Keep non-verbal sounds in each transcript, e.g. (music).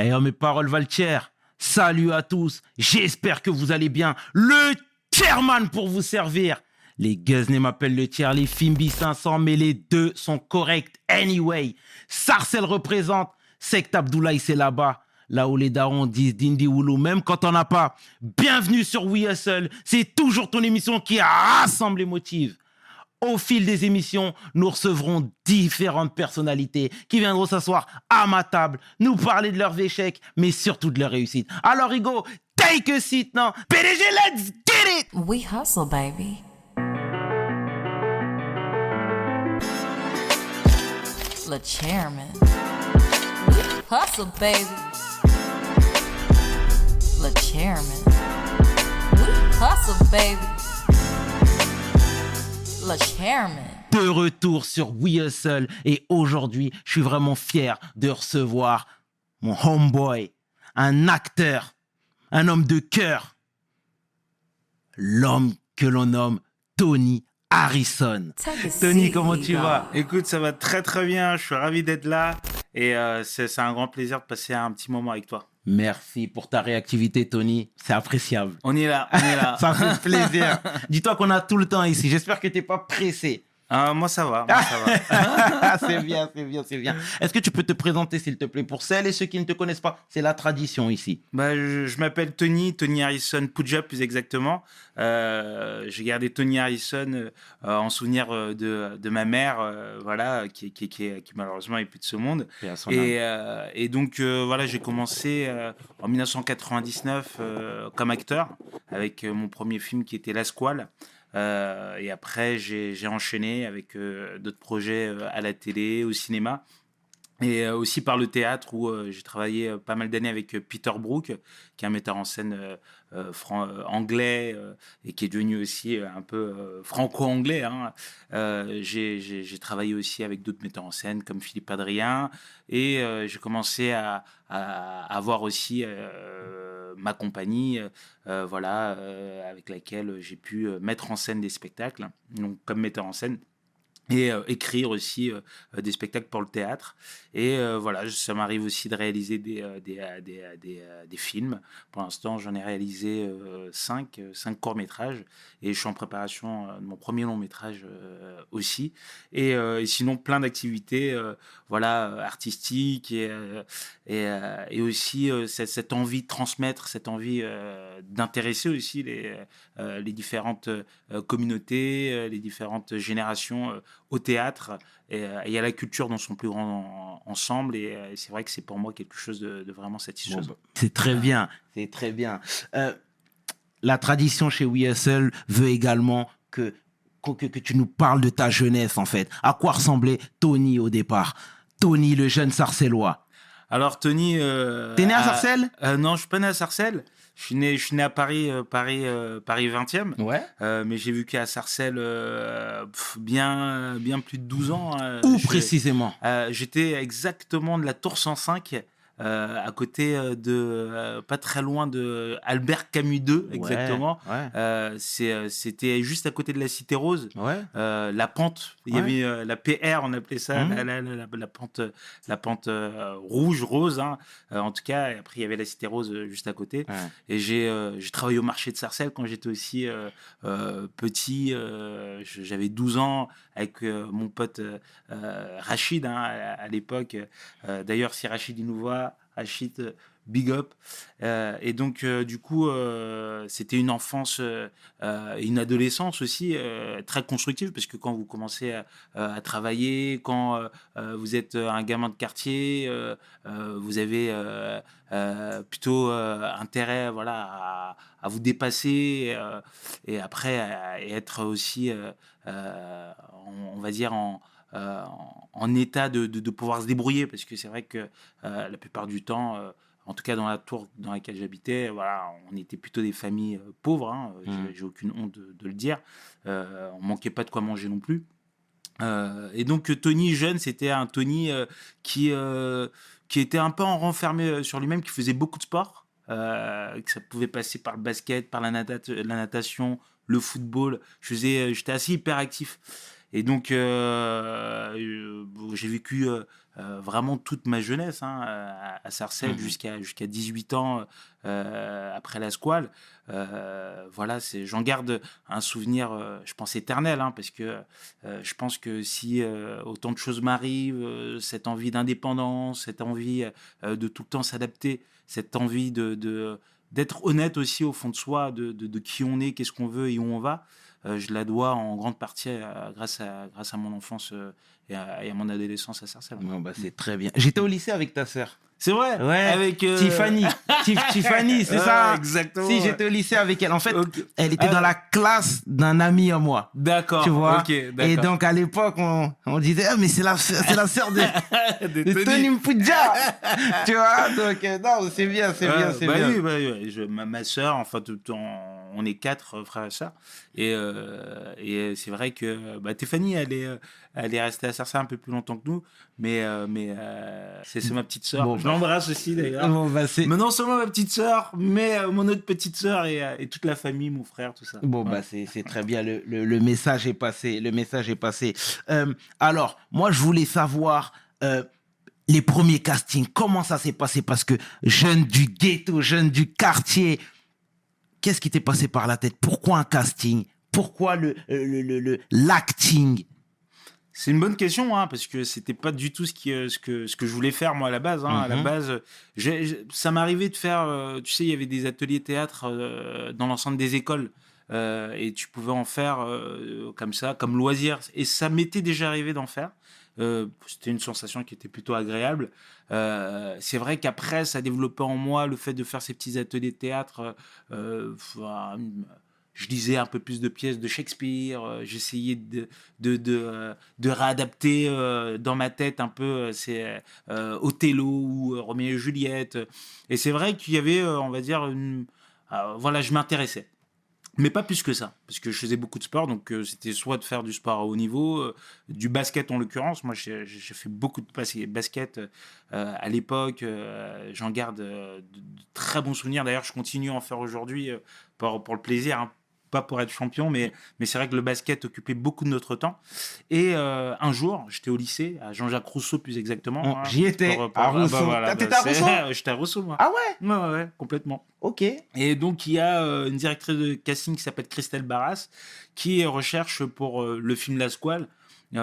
Eh mes paroles Valtier, salut à tous, j'espère que vous allez bien. Le chairman pour vous servir. Les Guzney m'appellent le tiers, les Fimbi 500, mais les deux sont corrects anyway. Sarcel représente, Sect Abdoulaye c'est là-bas. Là où les darons disent Dindi Woulou, même quand on n'a pas. Bienvenue sur We Hustle, c'est toujours ton émission qui rassemble les motifs. Au fil des émissions, nous recevrons différentes personnalités qui viendront s'asseoir à ma table, nous parler de leurs échecs, mais surtout de leurs réussites. Alors, Hugo, take a seat now. PDG, let's get it! We hustle, baby. Le chairman. We hustle, baby. Le chairman. We hustle, baby. Le chairman. de retour sur We Hustle et aujourd'hui, je suis vraiment fier de recevoir mon homeboy, un acteur, un homme de cœur, l'homme que l'on nomme Tony Harrison. Tony, comment tu vas? Écoute, ça va très très bien. Je suis ravi d'être là et euh, c'est un grand plaisir de passer un petit moment avec toi. Merci pour ta réactivité, Tony. C'est appréciable. On est là, on est là. (laughs) Ça fait plaisir. Dis-toi qu'on a tout le temps ici. J'espère que tu n'es pas pressé. Ah, moi ça va, moi, ça va. (laughs) c'est bien, c'est bien, c'est bien. Est-ce que tu peux te présenter, s'il te plaît, pour celles et ceux qui ne te connaissent pas? C'est la tradition ici. Bah, je je m'appelle Tony, Tony Harrison Puja plus exactement. Euh, J'ai gardé Tony Harrison euh, en souvenir euh, de, de ma mère, euh, voilà, qui, qui, qui, qui malheureusement est plus de ce monde. Et, euh, et donc euh, voilà, j'ai commencé euh, en 1999 euh, comme acteur avec euh, mon premier film qui était La Squale. Euh, et après, j'ai enchaîné avec euh, d'autres projets euh, à la télé, au cinéma. Et aussi par le théâtre où j'ai travaillé pas mal d'années avec Peter Brook, qui est un metteur en scène euh, euh, anglais euh, et qui est devenu aussi un peu franco-anglais. hein. J'ai travaillé aussi avec d'autres metteurs en scène comme Philippe Adrien et j'ai commencé à, avoir aussi ma compagnie, voilà, avec laquelle j'ai pu mettre en scène des spectacles, donc comme metteur en scène et euh, écrire aussi euh, euh, des spectacles pour le théâtre. Et voilà, ça m'arrive aussi de réaliser des, des, des, des, films. Pour l'instant, j'en ai réalisé euh, cinq, cinq courts-métrages et je suis en préparation de mon premier long-métrage aussi. Et, sinon, plein d'activités voilà, artistiques et, et, et aussi cette, cette envie de transmettre, cette envie d'intéresser aussi les, les différentes communautés, les différentes générations au théâtre et, euh, et à la culture dans son plus grand en- ensemble. Et, euh, c'est vrai que c'est pour moi quelque chose de, de vraiment satisfaisant. C'est très bien, c'est très bien. Euh, la tradition chez Hustle veut également que, que, que tu nous parles de ta jeunesse, en fait. À quoi ressemblait Tony au départ? Tony, le jeune sarcellois. Alors Tony... euh, T'es né à Sarcelles? euh, Non, je suis pas né à Sarcelles. Je suis né, je suis né à Paris, euh, Paris, euh, Paris 20e. Ouais. Euh, mais j'ai vécu à Sarcelles pff, bien, bien plus de 12 ans. Où précisément? J'étais exactement de la Tour 105, euh, à côté euh, de, euh, pas très loin de Albert Camus 2, exactement. Ouais. C'était juste à côté de la Cité Rose. Ouais. La pente, il y avait la PR, on appelait ça, Mhm. la, la- la- la- la pente, la pente rouge, rose, hein, en tout cas. Et après, il y avait la Cité Rose juste à côté. Et j'ai travaillé au marché de Sarcelles quand j'étais aussi petit. J'avais 12 ans avec mon pote Rachid hein, à, à l'époque. D'ailleurs, si Rachid il nous voit, Rachid, euh, big up. Euh, et donc, euh, du coup, c'était une enfance et une adolescence aussi très constructive parce que quand vous commencez à, travailler, quand vous êtes un gamin de quartier, vous avez plutôt intérêt voilà, à, vous dépasser et après être aussi, on va dire, en, euh, en, en état de, de, de pouvoir se débrouiller parce que c'est vrai que euh, la plupart du temps, euh, en tout cas dans la tour dans laquelle j'habitais, voilà, on était plutôt des familles pauvres, hein, j'ai- Mhm. j'ai aucune honte de, de le dire, on manquait pas de quoi manger non plus. Euh, et donc Tony jeune, c'était un Tony euh, qui euh, qui était un peu en renfermé sur lui-même, qui faisait beaucoup de sport, que ça pouvait passer par le basket, par la, nata- la natation, le football. Je faisais, j'étais assez hyperactif. Et donc, euh, euh, j'ai vécu euh, vraiment toute ma jeunesse hein, à, à Sarcelles Mhm. jusqu'à jusqu'à 18 ans euh, après la squale. Voilà, c'est j'en garde un souvenir, je pense, éternel, hein, parce que je pense que si autant de choses m'arrivent, cette envie d'indépendance, cette envie de tout le temps s'adapter, cette envie de... de d'être honnête aussi au fond de soi, de, de, de qui on est, qu'est-ce qu'on veut et où on va. Euh, je la dois en grande partie à- grâce, à, grâce à mon enfance euh, et, à, et à mon adolescence à Sarcelles. Bon, bah, c'est très bien. J'étais au lycée avec ta sœur. C'est vrai Ouais. Avec euh, Tiffany. (laughs) Tif- Tiffany, c'est ouais, ça Exactement. Si, j'étais au lycée avec elle. En fait, elle était Ah. dans la classe d'un ami à moi. D'accord. Tu vois Ok, Et donc, à l'époque, on, on disait, ah, mais c'est la, c'est la sœur de, (laughs) Des de Tony. Mpudja. (laughs) tu vois Donc, euh, non, c'est bien, c'est Ouais, bien, c'est bah bien. oui, bah oui, je- ma, ma soeur, enfin, tout- on, on est quatre euh, frères et sœurs. Et, euh, et c'est vrai que bah, Tiffany, elle est, euh, elle est restée à Sarcelles un peu plus longtemps que nous. Mais, euh, mais euh, c'est c'est ma petite sœur. Bon, je bah. l'embrasse aussi d'ailleurs. Bon, bah, c'est... Mais non seulement ma petite sœur, mais mon autre petite sœur et, et toute la famille, mon frère, tout ça. Bon, Ouais. bah, c'est c'est très bien. Le, le- le message est passé. Le message est passé. Alors, moi, je voulais savoir les premiers castings. Comment ça s'est passé? Parce que jeune du ghetto, jeune du quartier, qu'est-ce qui t'est passé par la tête? Pourquoi un casting? Pourquoi le le- le- le- l'acting? C'est une bonne question, hein, parce que c'était pas du tout ce, qui, euh, ce, que, ce que je voulais faire, moi, à la base. hein. À la Mhm. base, euh, ça m'arrivait de faire, euh, tu sais, il y avait des ateliers théâtre euh, dans l'ensemble des écoles. euh, et tu pouvais en faire euh, comme ça, comme loisir. Et ça m'était déjà arrivé d'en faire. Euh, C'était une sensation qui était plutôt agréable. Euh, c'est vrai qu'après, ça développait en moi le fait de faire ces petits ateliers de théâtre. euh, je lisais un peu plus de pièces de Shakespeare. J'essayais de, de, de, de réadapter dans ma tête un peu ces, euh, Othello ou Roméo et Juliette. Et c'est vrai qu'il y avait, on va dire, une- voilà, je m'intéressais. Mais pas plus que ça, parce que je faisais beaucoup de sport, donc euh, c'était soit de faire du sport à haut niveau, euh, du basket en l'occurrence. Moi, j'ai fait beaucoup de bas- basket euh, à l'époque. J'en garde de, très bons souvenirs. D'ailleurs, je continue à en faire aujourd'hui pour, pour le plaisir, hein, pas pour être champion, mais, mais c'est vrai que le basket occupait beaucoup de notre temps. Et euh, un jour, j'étais au lycée, à Jean-Jacques Rousseau plus exactement. Hein, j'y étais, pour- à bah Rousseau. voilà, t'étais bah à Rousseau (laughs) J'étais à Rousseau, moi. Ah ouais Ouais, ouais, ouais, complètement. Ok. Et donc, il y a euh, une directrice de casting qui s'appelle Christelle Barras, qui recherche pour euh, le film La Squale,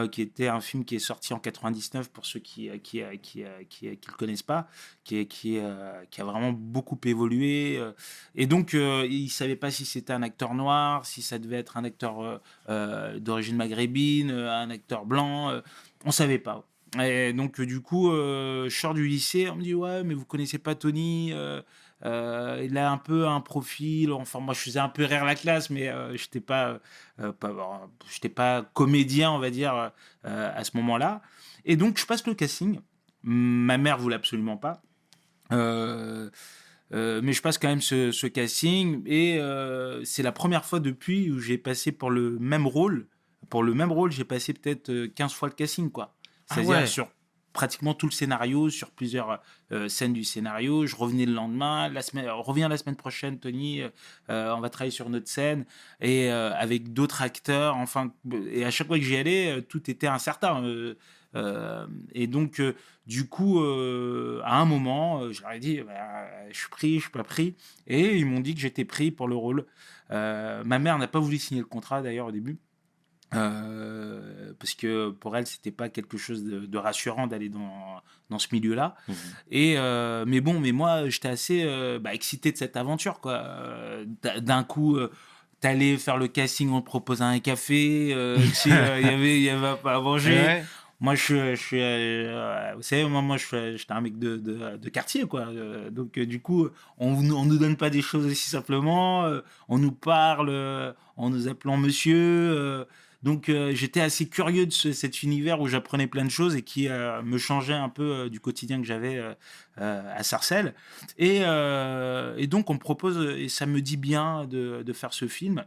qui était un film qui est sorti en 99 pour ceux qui euh, qui, euh, qui, euh, qui, euh, le connaissent pas, qui, qui, euh, qui a vraiment beaucoup évolué. euh. et donc, euh, il savait pas si c'était un acteur noir, si ça devait être un acteur euh, euh, d'origine maghrébine, euh, un acteur blanc. euh, on savait pas. Et donc, du coup, euh, je sors du lycée, on me dit Ouais, mais vous connaissez pas Tony euh, euh, il a un peu un profil. Enfin, moi, je faisais un peu rire la classe, mais euh, je n'étais pas, pas, pas comédien, on va dire, à ce moment-là. Et donc, je passe le casting. Ma mère voulait absolument pas. Mais je passe quand même ce, ce casting et c'est la première fois depuis où j'ai passé pour le même rôle. Pour le même rôle, j'ai passé peut-être euh, 15 fois le casting, quoi. Ah C'est-à-dire ouais. sur pratiquement tout le scénario, sur plusieurs euh, scènes du scénario. Je revenais le lendemain, la semaine, reviens la semaine prochaine, Tony. euh, on va travailler sur notre scène et euh, avec d'autres acteurs. Enfin, et à chaque fois que j'y allais, euh, tout était incertain. euh, euh, et donc, euh, du coup, euh, à un moment, euh, je leur ai dit, bah, je suis pris, je suis pas pris, et ils m'ont dit que j'étais pris pour le rôle. Euh, ma mère n'a pas voulu signer le contrat d'ailleurs au début. Euh, parce que pour elle c'était pas quelque chose de, de rassurant d'aller dans, dans ce milieu là et euh, mais bon mais moi j'étais assez euh, bah, excité de cette aventure quoi Euh, d'un coup t'allais faire le casting on te proposait un café (laughs) il y avait y avait pas à manger Ouais. moi, je suis, je suis vous savez, moi, moi, je suis, j'étais un mec de, de, de quartier, quoi. Donc, du coup, on, on nous donne pas des choses aussi simplement. on nous parle en nous appelant monsieur. Donc, euh, j'étais assez curieux de ce- cet univers où j'apprenais plein de choses et qui euh, me changeait un peu euh, du quotidien que j'avais à Sarcelles. Et, donc, on me propose, et ça me dit bien de faire ce film.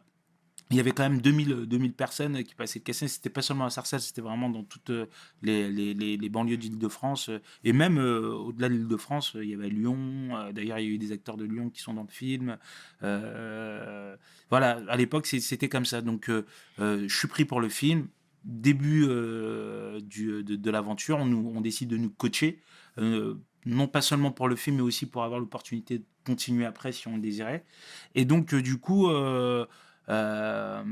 Il y avait quand même 2000, 2000 personnes qui passaient le casting. C'était pas seulement à Sarcelles, c'était vraiment dans toutes euh, les, les, les, banlieues d'Île-de-France. euh, Et même euh, au-delà de l'Île-de-France, il y avait Lyon. D'ailleurs, il y a eu des acteurs de Lyon qui sont dans le film. Voilà, à l'époque, c'était comme ça. Donc, je suis pris pour le film. début du, de, de l'aventure, on, on décide de nous coacher, non pas seulement pour le film, mais aussi pour avoir l'opportunité de continuer après si on le désirait. Et donc, du coup, euh,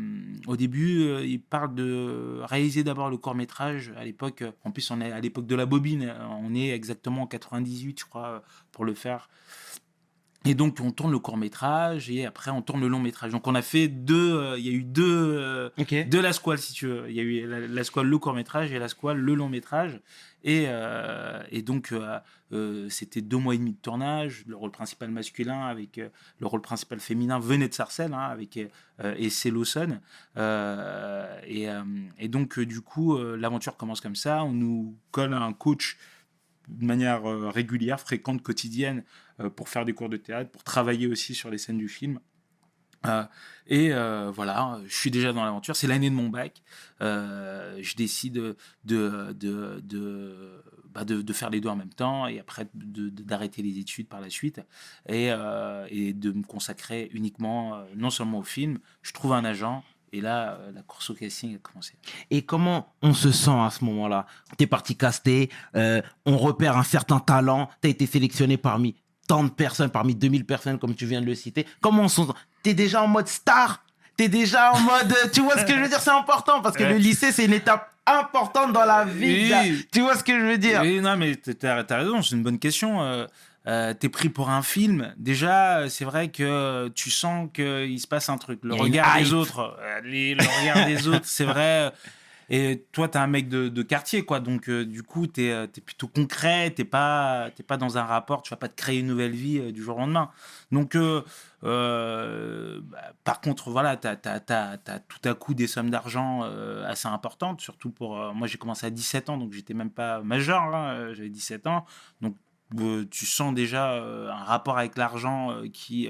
au début, euh, il parle de réaliser d'abord le court métrage. À l'époque, en plus, on est à l'époque de la bobine, on est exactement en 98, je crois, pour le faire. Et donc, on tourne le court métrage et après, on tourne le long métrage. Donc, on a fait deux. euh, Il y a eu deux. euh, Ok. de la squale, si tu veux. Il y a eu la, la squale, le court métrage, et la squale, le long métrage. Et, euh, et donc, euh, c'était deux mois et demi de tournage. Le rôle principal masculin avec le rôle principal féminin venait de Sarcelles, hein, avec euh, Essay Lawson. Et, et donc, du coup, l'aventure commence comme ça. On nous colle un coach de manière euh, régulière, fréquente, quotidienne, euh, pour faire des cours de théâtre, pour travailler aussi sur les scènes du film. Euh, et voilà, je suis déjà dans l'aventure. C'est l'année de mon bac. Je décide de, de, bah, de- de faire les deux en même temps et après d'arrêter les études par la suite et, et de me consacrer uniquement, non seulement au film. Je trouve un agent et là, euh, la course au casting a commencé. Et comment on se sent à ce moment-là? T'es parti caster, euh, on repère un certain talent, t'as été sélectionné parmi tant de personnes, parmi 2000 personnes comme tu viens de le citer. Comment on se sent? T'es déjà en mode star? T'es déjà en mode... euh, Tu vois ce que je veux dire? C'est important parce que Ouais. le lycée, c'est une étape importante dans la vie. Oui. Tu vois ce que je veux dire? Oui, non, mais t'as- t'as raison, c'est une bonne question. Euh, euh, T'es pris pour un film. Déjà, euh, c'est vrai que tu sens qu'il se passe un truc. Le regard des autres, euh, les- le regard des (laughs) autres, c'est vrai. Et toi, t'es un mec de, de quartier, quoi. Donc, euh, du coup, t'es es plutôt concret. T'es pas, pas dans un rapport. Tu vas pas te créer une nouvelle vie du jour au lendemain. Donc, euh, bah, par contre, voilà, t'as as, tout à coup des sommes d'argent euh, assez importantes, surtout pour. euh, moi, j'ai commencé à 17 ans, donc j'étais même pas majeur, euh, j'avais 17 ans. Donc, euh, tu sens déjà euh, un rapport avec l'argent euh, qui,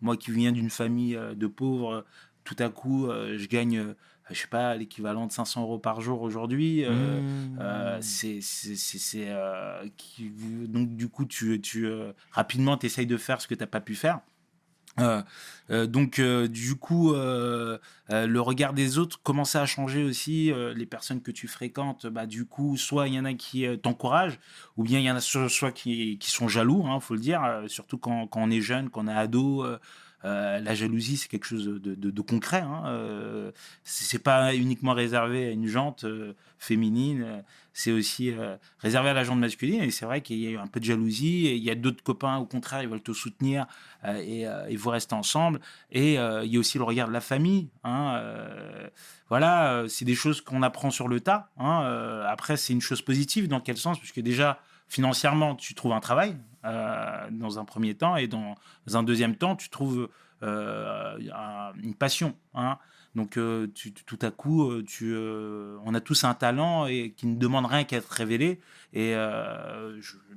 moi qui viens d'une famille de pauvres, tout à coup, je gagne, je sais pas, l'équivalent de 500 euros par jour aujourd'hui. Mmh. euh, c'est euh, donc du coup tu, tu euh, rapidement tu essayes de faire ce que tu n'as pas pu faire Euh, euh, donc euh, du coup le regard des autres commençait à changer aussi. Les personnes que tu fréquentes bah du coup soit il y en a qui t'encouragent ou bien il y en a so- soit qui, qui sont jaloux hein, faut le dire surtout quand, quand on est jeune quand on est ado euh, la jalousie, c'est quelque chose de, concret. Hein. Euh, c'est pas uniquement réservé à une jante euh, féminine, c'est aussi euh, réservé à la jante masculine. Et c'est vrai qu'il y a eu un peu de jalousie. Il y a d'autres copains, au contraire, ils veulent te soutenir et, vous restez ensemble. Et il y a aussi le regard de la famille. Hein. Voilà, c'est des choses qu'on apprend sur le tas. Hein. Après, c'est une chose positive. Dans quel sens? Puisque déjà, financièrement, tu trouves un travail euh, dans un premier temps, et dans un deuxième temps, tu trouves euh, un- une passion. Hein. Donc, euh, tout à coup, tu, on a tous un talent et qui ne demande rien qu'à être révélé. Et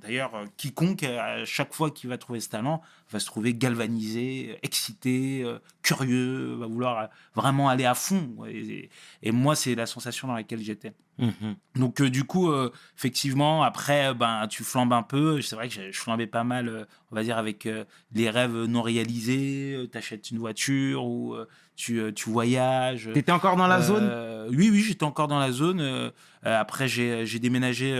d'ailleurs, quiconque, à chaque fois qu'il va trouver ce talent, va se trouver galvanisé, excité, curieux, va vouloir vraiment aller à fond. Et moi, c'est la sensation dans laquelle j'étais. Mhm. Donc euh, du coup, euh, effectivement, après, euh, ben, tu flambes un peu. C'est vrai que je je flambais pas mal, on va dire, avec les rêves non réalisés. Tu achètes une voiture ou tu, tu voyages. T'étais encore dans la zone? Oui, oui, j'étais encore dans la zone. après, j'ai déménagé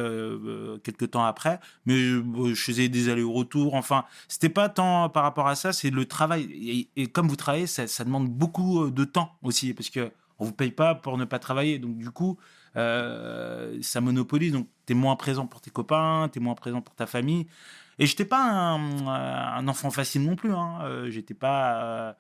quelques temps après, mais je faisais des allers-retours. Enfin, c'était pas tant par rapport à ça, c'est le travail. Et, et comme vous travaillez, ça, ça demande beaucoup de temps aussi, parce que on vous paye pas pour ne pas travailler. Donc du coup, euh, ça monopolise. Donc tu es moins présent pour tes copains, tu es moins présent pour ta famille. Et j'étais pas un, enfant facile non plus. Hein. Euh, j'étais pas. euh,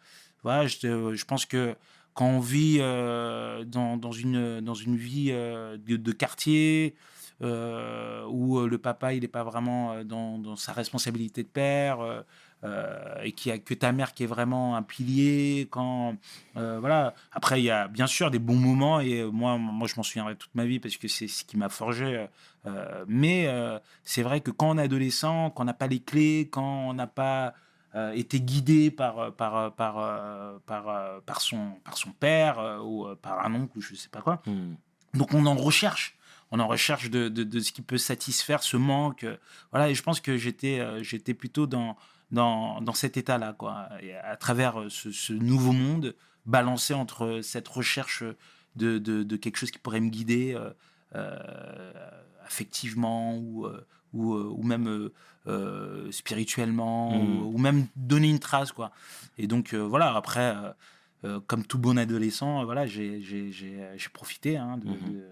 voilà, je pense que quand on vit dans, dans, une, dans une vie de, quartier, où le papa il n'est pas vraiment dans, dans sa responsabilité de père, euh, et qu'il y a que ta mère qui est vraiment un pilier, quand euh, voilà. Après, il y a bien sûr des bons moments et euh, moi, moi, je m'en souviendrai toute ma vie parce que c'est ce qui m'a forgé. euh, mais c'est vrai que quand on est adolescent, quand on n'a pas les clés, quand on n'a pas été guidé par par par par, par son par son père ou par un oncle ou je sais pas quoi. Mhm. Donc on en recherche. On en recherche de, de, de ce qui peut satisfaire ce manque. Voilà, et je pense que j'étais euh, j'étais plutôt dans, dans, dans cet état-là, quoi. Et à travers euh, ce, ce nouveau monde, balancé entre cette recherche de, de, de quelque chose qui pourrait me guider euh, euh, affectivement ou, ou, ou même euh, spirituellement Mm. ou, ou même donner une trace quoi. Et donc voilà après comme tout bon adolescent voilà j'ai j'ai j'ai j'ai profité hein, de, Mhm. de,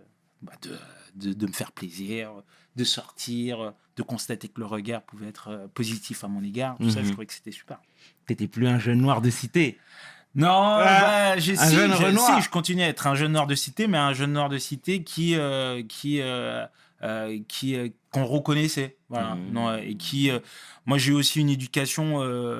bah, de, de, de me faire plaisir, de sortir, de constater que le regard pouvait être euh, positif à mon égard. Tout ça, Mhm. je trouvais que c'était super. T'étais plus un jeune noir de cité. Non, bah, j'ai, un si, si, je continue à être un jeune noir de cité, mais un jeune noir de cité qui, euh, qui, euh, euh, qui, qu'on reconnaissait, voilà. Mhm. Non, et qui, moi, j'ai eu aussi une éducation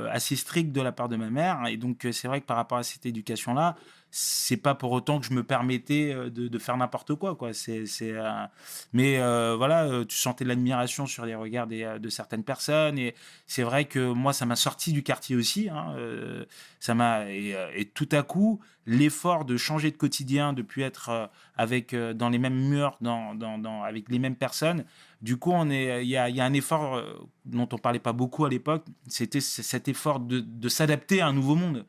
assez stricte de la part de ma mère, et donc c'est vrai que par rapport à cette éducation-là, c'est pas pour autant que je me permettais euh, de, de faire n'importe quoi, quoi. C'est, euh, mais euh, voilà, euh, tu sentais de l'admiration sur les regards des, de certaines personnes, et c'est vrai que moi, ça m'a sorti du quartier aussi. hein, euh, ça m'a et, et tout à coup l'effort de changer de quotidien, de plus être avec dans les mêmes murs, dans, dans, dans- avec les mêmes personnes. Du coup, on est il y a, y a un effort dont on parlait pas beaucoup à l'époque. C'était cet effort de, de s'adapter à un nouveau monde.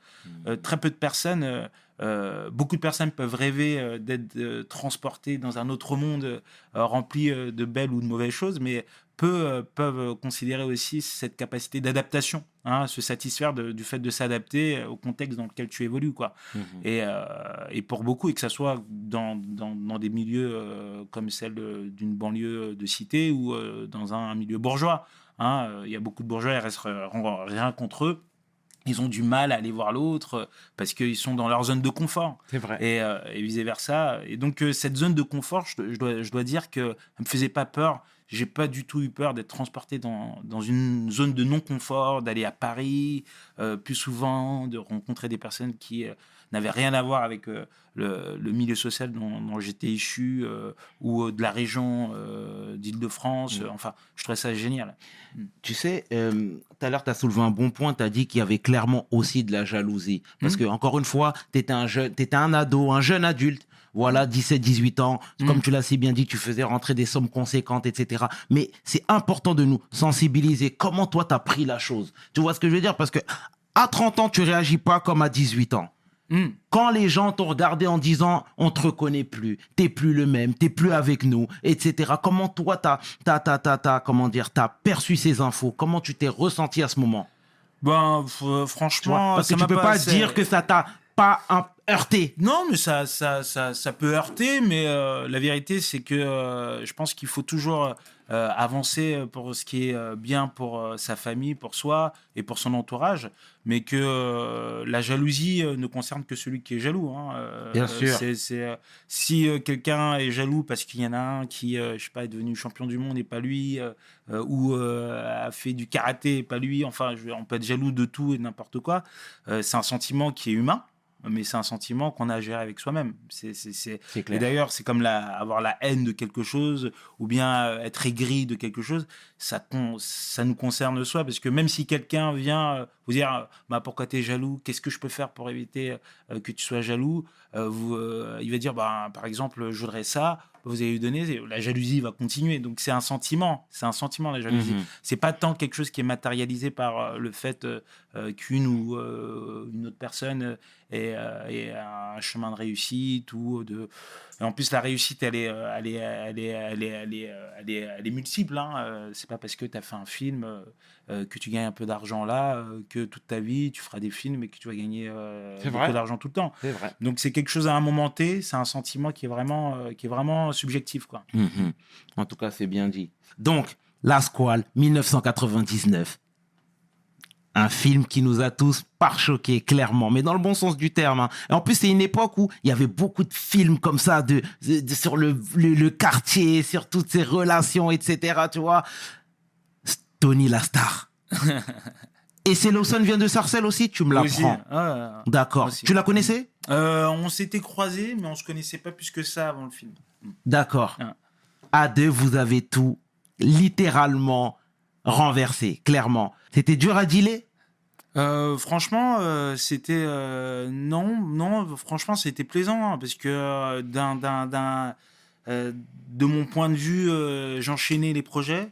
Euh, très peu de personnes. Euh, beaucoup de personnes peuvent rêver euh, d'être euh, transportées dans un autre monde rempli de belles ou de mauvaises choses, mais peu peuvent considérer aussi cette capacité d'adaptation, hein, se satisfaire de- du fait de s'adapter au contexte dans lequel tu évolues. Quoi. Mhm. Et, euh, et pour beaucoup, et que ça soit dans, dans, dans des milieux euh, comme celle d'une banlieue de cité ou euh, dans un milieu bourgeois. hein, Il y a beaucoup de bourgeois, ils restent rien contre eux. Ils ont du mal à aller voir l'autre euh, parce qu'ils sont dans leur zone de confort C'est vrai. et, euh, et vice versa. Et donc euh, cette zone de confort, je, je dois, je dois dire que ça me faisait pas peur. J'ai pas du tout eu peur d'être transporté dans, dans une zone de non-confort, d'aller à Paris euh, plus souvent, de rencontrer des personnes qui n'avaient rien à voir avec euh, le, le milieu social dont, dont j'étais issu euh, ou euh, de la région d'Île-de-France. Mm. Enfin, je trouvais ça génial. Tu sais, tout à l'heure, tu as soulevé un bon point. Tu as dit qu'il y avait clairement aussi de la jalousie. Parce Mhm. que, encore une fois, tu étais un, t'étais un ado, un jeune adulte. Voilà, 17, 18 ans. Mhm. Comme tu l'as si bien dit, tu faisais rentrer des sommes conséquentes, etc. Mais c'est important de nous sensibiliser. Comment toi, tu as pris la chose? Tu vois ce que je veux dire? Parce que à 30 ans, tu réagis pas comme à 18 ans. Mm. Quand les gens t'ont regardé en disant on te reconnaît plus, t'es plus le même, t'es plus avec nous, etc. Comment toi t'as, t'as, t'as, t'as, comment dire, t'as perçu ces infos? Comment tu t'es ressenti à ce moment? Ben, vois franchement, Parce ça que tu peux pas dire que ça t'a pas heurté. Non, mais ça, ça, ça, ça peut heurter, mais euh, la vérité, c'est que euh, je pense qu'il faut toujours euh, avancer pour ce qui est euh, bien pour euh, sa famille, pour soi et pour son entourage, mais que euh, la jalousie euh, ne concerne que celui qui est jaloux. hein. Euh, Bien euh, sûr. euh, si euh, quelqu'un est jaloux parce qu'il y en a un qui, euh, je sais pas, est devenu champion du monde et pas lui, euh, euh, ou euh, a fait du karaté et pas lui, enfin, je- on peut être jaloux de tout et de n'importe quoi. Euh, c'est un sentiment qui est humain mais c'est un sentiment qu'on a à gérer avec soi-même. C'est, c'est, Et d'ailleurs, c'est comme la, avoir la haine de quelque chose ou bien euh, être aigri de quelque chose, ça, con- ça nous concerne soi, parce que même si quelqu'un vient euh, vous dire euh, bah, pourquoi tu es jaloux, qu'est-ce que je peux faire pour éviter euh, que tu sois jaloux, euh, vous, euh, il va dire bah, par exemple, je voudrais ça, vous allez lui donner, la jalousie va continuer. Donc c'est un sentiment, c'est un sentiment la jalousie. Mhm. C'est pas tant quelque chose qui est matérialisé par le fait qu'une ou euh, une autre personne euh, ait, euh, ait un chemin de réussite ou de. Et en plus, la réussite, elle est, euh, elle est, elle est, elle est, elle est, euh, elle est, elle est multiple. Hein. Euh, C'est pas parce que tu as fait un film euh, euh, que tu gagnes un peu d'argent là euh, que toute ta vie tu feras des films et que tu vas gagner euh, beaucoup d'argent tout le temps. C'est vrai. Donc c'est quelque chose à un moment T. C'est un sentiment qui est vraiment, euh, qui est vraiment subjectif, quoi. Mhm. En tout cas, c'est bien dit. Donc, La Squale, 1999. Un film qui nous a tous par-choqués, clairement, mais dans le bon sens du terme. hein. Et en plus, c'est une époque où il y avait beaucoup de films comme ça, de, de- de- sur le, le, le quartier, sur toutes ces relations, etc. Tu vois Tony la star. (laughs) Et c'est Lawson vient de Sarcelles aussi, tu me l'apprends. ah, D'accord. Tu la connaissais? Euh, on s'était croisés, mais on se connaissait pas plus que ça avant le film. D'accord. Ah. À deux, vous avez tout littéralement renversé, clairement. C'était dur à dealer? Euh, franchement, euh, c'était euh, non, non. Franchement, c'était plaisant hein, parce que d'un, d'un, d'un, de mon point de vue, j'enchaînais les projets.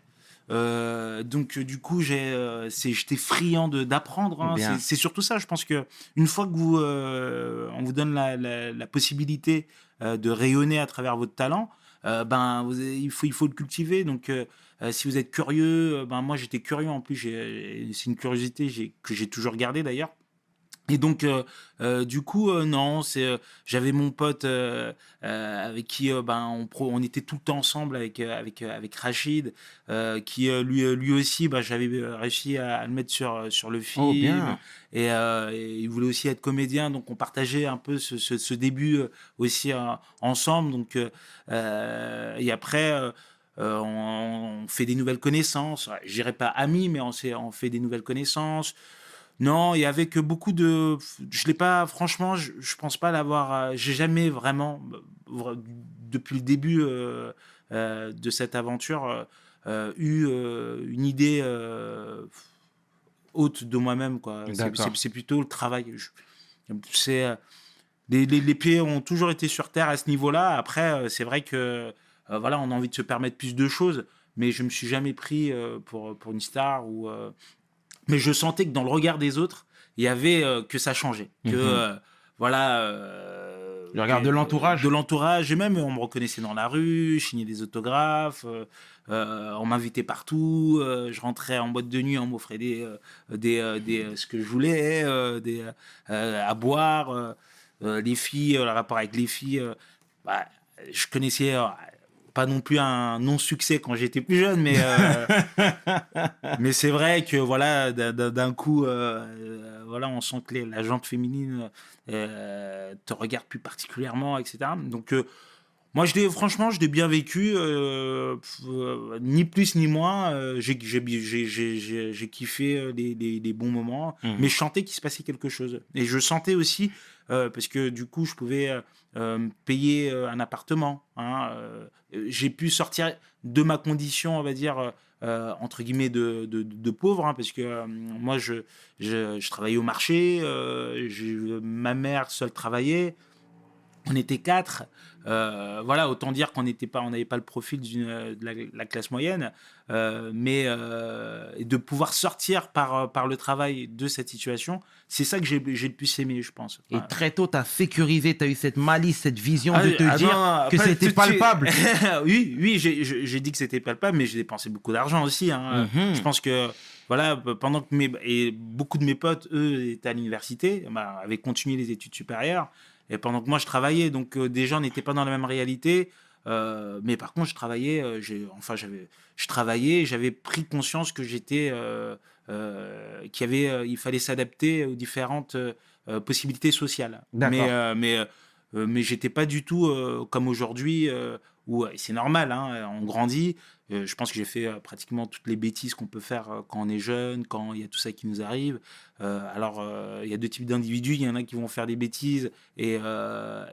Donc du coup, j'ai, c'est, j'étais friand de, d'apprendre. hein. C'est, c'est surtout ça. Je pense que une fois que vous, on vous donne la, la- la possibilité de rayonner à travers votre talent, ben vous il faut il faut le cultiver. Donc euh, euh, si vous êtes curieux, euh, ben moi j'étais curieux en plus. J'ai, c'est une curiosité que j'ai toujours gardée d'ailleurs. Et donc, euh, euh, du coup, euh, non, c'est, euh, j'avais mon pote euh, euh, avec qui euh, ben, on, pro- on était tout le temps ensemble avec, euh, avec, euh, avec Rachid, euh, qui euh, lui, euh, lui aussi, ben, j'avais euh, réussi à, à le mettre sur, euh, sur le film. Oh, bien. Et, euh, et il voulait aussi être comédien, donc on partageait un peu ce, ce, ce début euh, aussi euh, ensemble. Donc, euh, euh, et après, euh, on, on fait des nouvelles connaissances. Je dirais pas amis, mais on, on fait des nouvelles connaissances. Non, et avec beaucoup de. Je l'ai pas, franchement, je, je pense pas l'avoir. euh, J'ai jamais vraiment, euh, depuis le début euh, euh, de cette aventure, eu une idée haute de moi-même. C'est- plutôt le travail. C'est. les, les- les pieds ont toujours été sur terre à ce niveau-là. Après, c'est vrai que euh, voilà, on a envie de se permettre plus de choses, mais je me suis jamais pris euh, pour, pour une star ou. euh, mais je sentais que dans le regard des autres, il y avait que ça changeait. Que Mhm. voilà. Le regard de l'entourage. De l'entourage, et même on me reconnaissait dans la rue, je signais des autographes, on m'invitait partout, je rentrais en boîte de nuit, on m'offrait des, des, des, ce que je voulais, des, à boire. euh, les filles, euh, le rapport avec les filles, euh, bah, je connaissais pas non plus un non-succès quand j'étais plus jeune, mais, euh, (laughs) mais c'est vrai que voilà, d'un- coup, euh, euh, voilà, on sent que les- la jante féminine euh, te regarde plus particulièrement, etc. Donc, moi, je l'ai, franchement, je l'ai bien vécu, ni plus ni moins. j'ai, kiffé les bons moments, Mhm. mais je sentais qu'il se passait quelque chose. Et je sentais aussi, parce que du coup, je pouvais euh, payer euh, un appartement. hein, euh, j'ai pu sortir de ma condition, on va dire, entre guillemets, de, de, pauvre, hein, parce que moi, je, je, travaillais au marché, ma mère seule travaillait. On était quatre. Euh, voilà, autant dire qu'on n'était pas, on n'avait pas le profil d'une, de la, la classe moyenne, euh, mais euh, de pouvoir sortir par, par le travail de cette situation, c'est ça que j'ai, le plus aimé, je pense. Et très tôt, tu as sécurisé, tu as eu cette malice, cette vision Ah, de te ah dire non, que c'était palpable. (laughs) oui, oui, j'ai- dit que c'était palpable, mais j'ai dépensé beaucoup d'argent aussi. hein. Mhm. Je pense que voilà, pendant que mes et beaucoup de mes potes, eux, étaient à l'université, bah, avaient continué les études supérieures, et pendant que moi je travaillais, donc euh, déjà on n'était pas dans la même réalité. euh, mais par contre, je travaillais, euh, j'ai, enfin j'avais, je travaillais, j'avais pris conscience que j'étais, euh, qu'il y avait, il fallait s'adapter aux différentes possibilités sociales. D'accord. Mais, mais, mais j'étais pas du tout comme aujourd'hui où c'est normal, hein, on grandit. Euh, je pense que j'ai fait euh, pratiquement toutes les bêtises qu'on peut faire euh, quand on est jeune, quand il y a tout ça qui nous arrive. Alors, il y a deux types d'individus. Il y en a qui vont faire des bêtises et,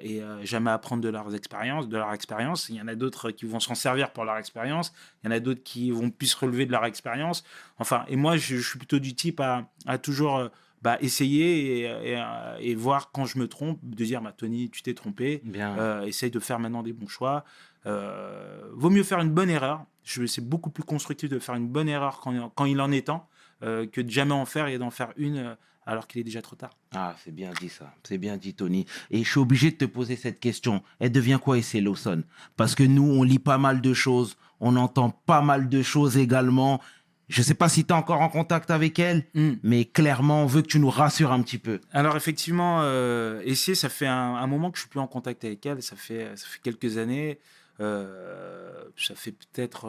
et jamais apprendre de leurs expériences, de leur expérience. Il y en a d'autres qui vont s'en servir pour leur expérience. Il y en a d'autres qui vont plus se relever de leur expérience. Enfin, et moi, je, je suis plutôt du type à, à toujours bah, essayer et, et, et voir quand je me trompe, de dire, bah, Tony, tu t'es trompé. Bien. Euh, essaye de faire maintenant des bons choix. Euh, vaut mieux faire une bonne erreur. Je- C'est beaucoup plus constructif de faire une bonne erreur quand, quand il en est temps euh, que de jamais en faire et d'en faire une euh, alors qu'il est déjà trop tard. Ah, c'est bien dit ça. C'est bien dit, Tony. Et je suis obligé de te poser cette question. Elle devient quoi, Essay Lawson? Parce que nous, on lit pas mal de choses. On entend pas mal de choses également. Je sais pas si tu es encore en contact avec elle, Hmm. mais clairement, on veut que tu nous rassures un petit peu. Alors effectivement, euh, Essier, ça fait un, un moment que je suis plus en contact avec elle. Ça fait, ça fait quelques années. Euh, ça fait peut-être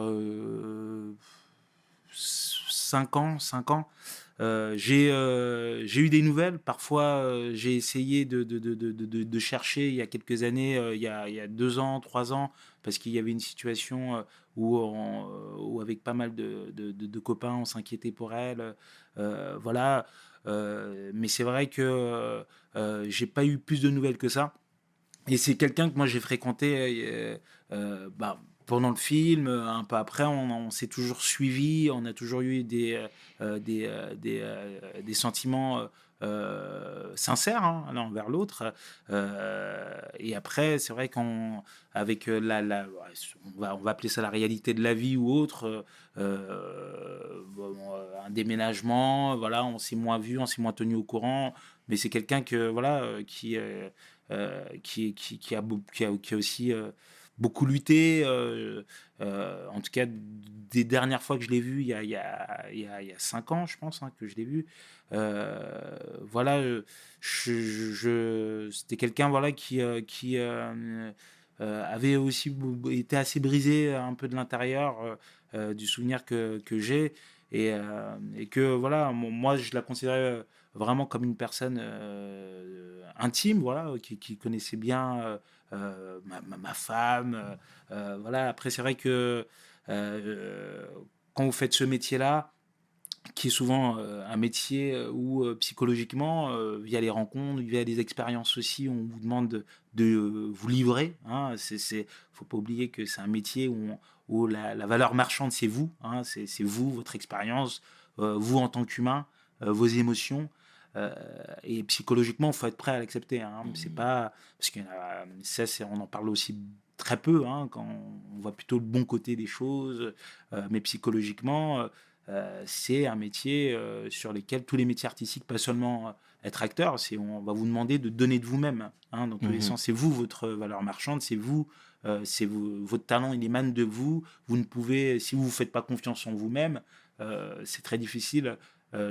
5 ans, 5 ans. Euh, j'ai euh, eu des nouvelles. Parfois, euh, j'ai essayé de, chercher il y a quelques années, euh, il, y a, il deux ans, trois ans, parce qu'il y avait une situation euh, où, euh, avec pas mal de, copains, on s'inquiétait pour elle. Euh, voilà. Euh, mais c'est vrai que euh, j'ai pas eu plus de nouvelles que ça. Et c'est quelqu'un que moi j'ai fréquenté euh, euh, bah, pendant le film, euh, un peu après, on, s'est toujours suivi, on a toujours eu des, des, des, sentiments sincères hein, l'un envers l'autre. Et après, c'est vrai qu'on, avec la, on va, on va appeler ça la réalité de la vie ou autre, un déménagement, voilà, on s'est moins vu, on s'est moins tenu au courant. Mais c'est quelqu'un que voilà, qui, qui, qui, a, qui, a, aussi euh, beaucoup lutté. euh, euh, en tout cas, des dernières fois que je l'ai vu, il y a, il y, a, il y, a, cinq ans, je pense, hein, que je l'ai vu. Euh, voilà, euh, c'était quelqu'un voilà, qui, euh, qui euh, euh, avait aussi été assez brisé un peu de l'intérieur euh, euh, du souvenir que, que j'ai. Et, euh, et que voilà, mo- moi je la considérais vraiment comme une personne euh, intime, voilà, qui, connaissait bien euh, euh, ma, femme. voilà. Après, c'est vrai que quand vous faites ce métier-là, qui est souvent un métier où psychologiquement, via les rencontres, via des expériences aussi, on vous demande de, vous livrer. Hein. C'est, c'est, faut pas oublier que c'est un métier où, où la, valeur marchande, c'est vous. Hein. C'est, vous, votre expérience, vous en tant qu'humain, vos émotions. Euh, et psychologiquement, il faut être prêt à l'accepter. Hein. C'est pas parce que ça, c'est, on en parle aussi très peu hein, quand on voit plutôt le bon côté des choses. Euh, mais psychologiquement, euh, c'est un métier sur lequel tous les métiers artistiques, pas seulement être acteur, c'est on va vous demander de donner de vous-même. Hein, dans tous les sens, c'est vous votre valeur marchande, c'est vous, c'est vous, votre talent, il émane de vous. Vous ne pouvez, si vous ne faites pas confiance en vous-même, c'est très difficile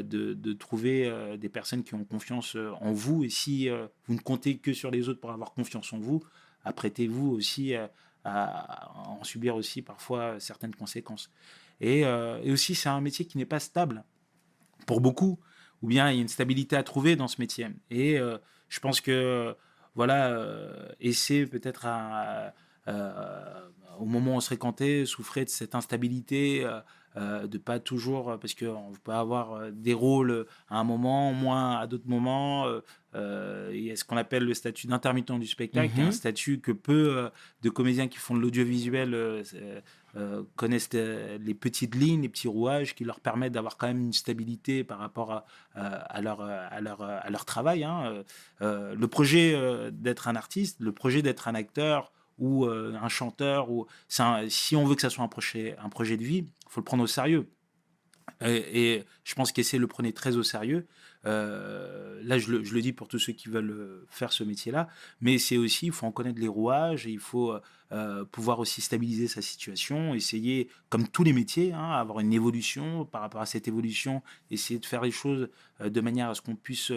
de, de trouver euh, des personnes qui ont confiance euh, en vous. Et si euh, vous ne comptez que sur les autres pour avoir confiance en vous, apprêtez-vous aussi euh, à, en subir aussi parfois certaines conséquences. Et, euh, aussi, c'est un métier qui n'est pas stable pour beaucoup, ou bien il y a une stabilité à trouver dans ce métier. Et euh, je pense que, voilà, euh, essayer peut-être à, euh, au moment où on se fréquentait, souffrait de cette instabilité, euh, euh, de pas toujours, parce qu'on peut avoir euh, des rôles à un moment, moins à d'autres moments. euh, euh, il y a ce qu'on appelle le statut d'intermittent du spectacle, qui est Mhm. un statut que peu euh, de comédiens qui font de l'audiovisuel euh, euh, euh, connaissent euh, les petites lignes, les petits rouages qui leur permettent d'avoir quand même une stabilité par rapport à, leur, euh, à, leur, à leur travail. hein. Euh, euh, le projet euh, d'être un artiste, le projet d'être un acteur ou euh, un chanteur, ou, si on veut que ça soit un projet, un projet de vie, il faut le prendre au sérieux. Et, je pense qu'essayer le prenez très au sérieux. Euh, là, je le, dis pour tous ceux qui veulent euh, faire ce métier-là, mais c'est aussi, il faut en connaître les rouages, il faut pouvoir aussi stabiliser sa situation, essayer, comme tous les métiers, hein, avoir une évolution par rapport à cette évolution, essayer de faire les choses de manière à ce qu'on puisse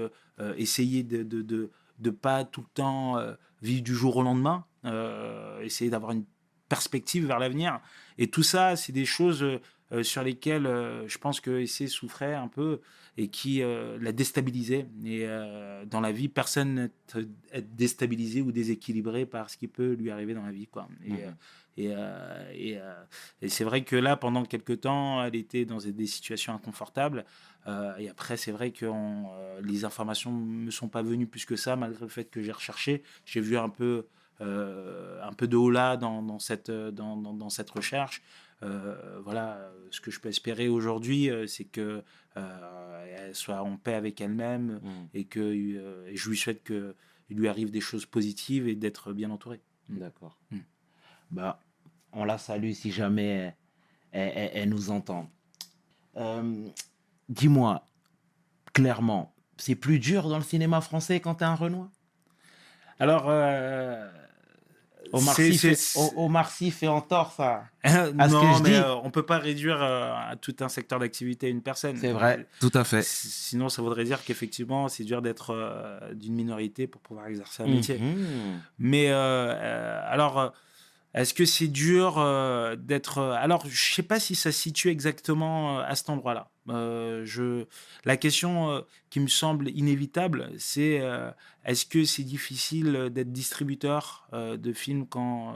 essayer de, de pas tout le temps euh, vivre du jour au lendemain, euh, essayer d'avoir une perspective vers l'avenir. Et tout ça, c'est des choses euh, sur lesquelles euh, je pense que Essay souffrait un peu et qui euh, l'a déstabilisé. Et dans la vie, personne n'est déstabilisé ou déséquilibré par ce qui peut lui arriver dans la vie. Quoi. Et, et, euh, et, euh, et c'est vrai que là, pendant quelques temps, elle était dans des situations inconfortables. Euh, et après, c'est vrai que on, les informations ne me sont pas venues plus que ça, malgré le fait que j'ai recherché. J'ai vu un peu, un peu de haut là dans, dans cette, dans, dans, dans cette recherche. Euh, voilà, ce que je peux espérer aujourd'hui, euh, c'est que euh, elle soit en paix avec elle-même Mm. et que et je lui souhaite que il lui arrive des choses positives et d'être bien entouré. D'accord. Mm. Bah, on la salue si jamais elle, elle- elle nous entend. Euh, Dis-moi, clairement, c'est plus dur dans le cinéma français quand t'es un Renoir? Alors, euh, Omar c'est- Sy c'est- fait- Omar Sy fait en tort, ça. À ce que non, je mais dis. euh, on peut pas réduire euh, à tout un secteur d'activité une personne. C'est vrai, tout à fait. Sinon, ça voudrait dire qu'effectivement, c'est dur d'être euh, d'une minorité pour pouvoir exercer un métier. Mhm. Mais alors, est-ce que c'est dur euh, d'être. euh, Alors, je sais pas si ça se situe exactement euh, à cet endroit-là. Euh, je... La question euh, qui me semble inévitable, c'est euh, est-ce que c'est difficile d'être distributeur de films quand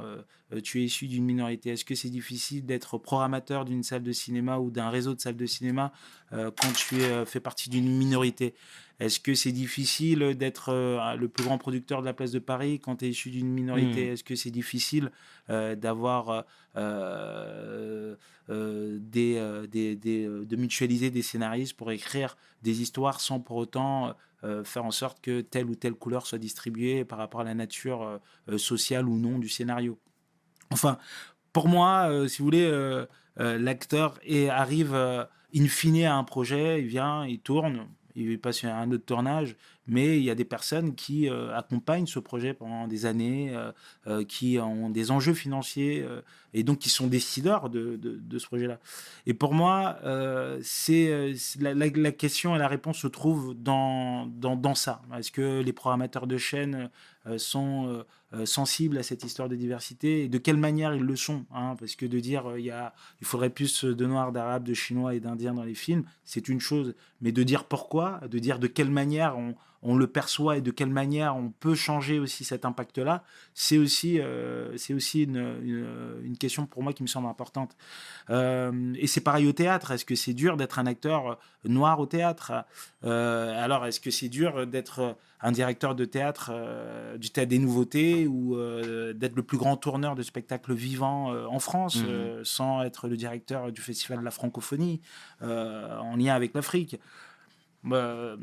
tu es issu d'une minorité? Est-ce que c'est difficile d'être programmateur d'une salle de cinéma ou d'un réseau de salles de cinéma quand tu es, fais partie d'une minorité? Est-ce que c'est difficile d'être le plus grand producteur de la place de Paris quand tu es issu d'une minorité? Mm. Est-ce que c'est difficile d'avoir euh, euh, euh, de mutualiser des scénaristes pour écrire des histoires sans pour autant faire en sorte que telle ou telle couleur soit distribuée par rapport à la nature sociale ou non du scénario. Enfin, pour moi, si vous voulez, l'acteur arrive in fine à un projet, il vient, il tourne, il passe un autre tournage, mais il y a des personnes qui euh, accompagnent ce projet pendant des années, euh, euh, qui ont des enjeux financiers et donc qui sont décideurs de, ce projet-là. Et pour moi, c'est la, question et la réponse se trouvent dans, dans, ça. Est-ce que les programmateurs de chaînes sont euh, euh, sensibles à cette histoire de diversité et de quelle manière ils le sont hein, Parce que de dire euh, il y a, il faudrait plus de noirs, d'arabes, de chinois et d'indiens dans les films, c'est une chose. Mais de dire pourquoi, de dire de quelle manière on, on le perçoit et de quelle manière on peut changer aussi cet impact-là, c'est aussi, euh, c'est aussi une, une, une question pour moi qui me semble importante. Euh, et c'est pareil au théâtre. Est-ce que c'est dur d'être un acteur noir au théâtre? Euh, Alors, est-ce que c'est dur d'être un directeur de théâtre du théâtre des nouveautés ou d'être le plus grand tourneur de spectacles vivants en France euh, sans être le directeur du Festival de la francophonie en lien avec l'Afrique? Euh,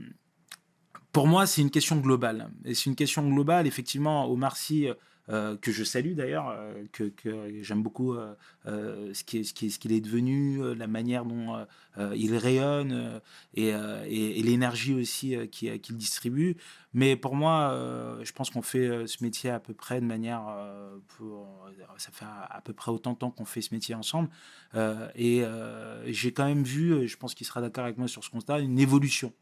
pour moi, c'est une question globale. Et c'est une question globale, effectivement, Omar Sy, euh, que je salue d'ailleurs, euh, que, j'aime beaucoup euh, euh, ce qu'il est, devenu, euh, la manière dont euh, euh, il rayonne euh, et, euh, l'énergie aussi euh, qu'il distribue. Mais pour moi, euh, je pense qu'on fait euh, ce métier à peu près de manière... euh, ça fait à, peu près autant de temps qu'on fait ce métier ensemble. Euh, et euh, j'ai quand même vu, je pense qu'il sera d'accord avec moi sur ce constat, une évolution.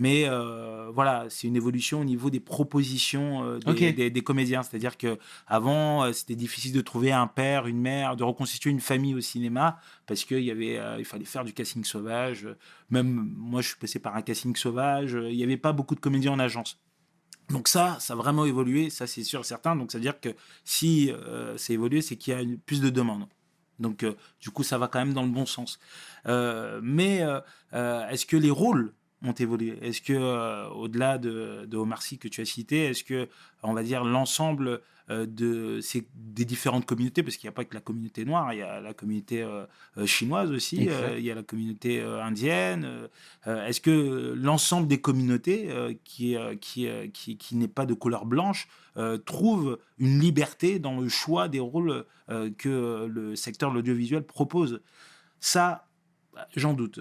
Mais euh, voilà, c'est une évolution au niveau des propositions euh, des, Ok. des- des comédiens. C'est-à-dire que avant, euh, c'était difficile de trouver un père, une mère, de reconstituer une famille au cinéma parce qu'il y avait, euh, il fallait faire du casting sauvage. Même moi, je suis passé par un casting sauvage. Il n'y avait pas beaucoup de comédiens en agence. Donc ça, ça a vraiment évolué, ça c'est sûr et certain. Donc ça veut dire que si c'est évolué, c'est qu'il y a une- plus de demandes. Donc du coup, ça va quand même dans le bon sens. Mais est-ce que les rôles ont évolué Est-ce que euh, au-delà de, de Omar Sy que tu as cité, est-ce que on va dire l'ensemble euh, de ces des différentes communautés, parce qu'il n'y a pas que la communauté noire, il y a la communauté euh, chinoise aussi, il y a la communauté indienne. Est-ce que l'ensemble des communautés qui, qui, qui, qui n'est pas de couleur blanche trouvent une liberté dans le choix des rôles que le secteur de l'audiovisuel propose? Ça, bah, j'en doute.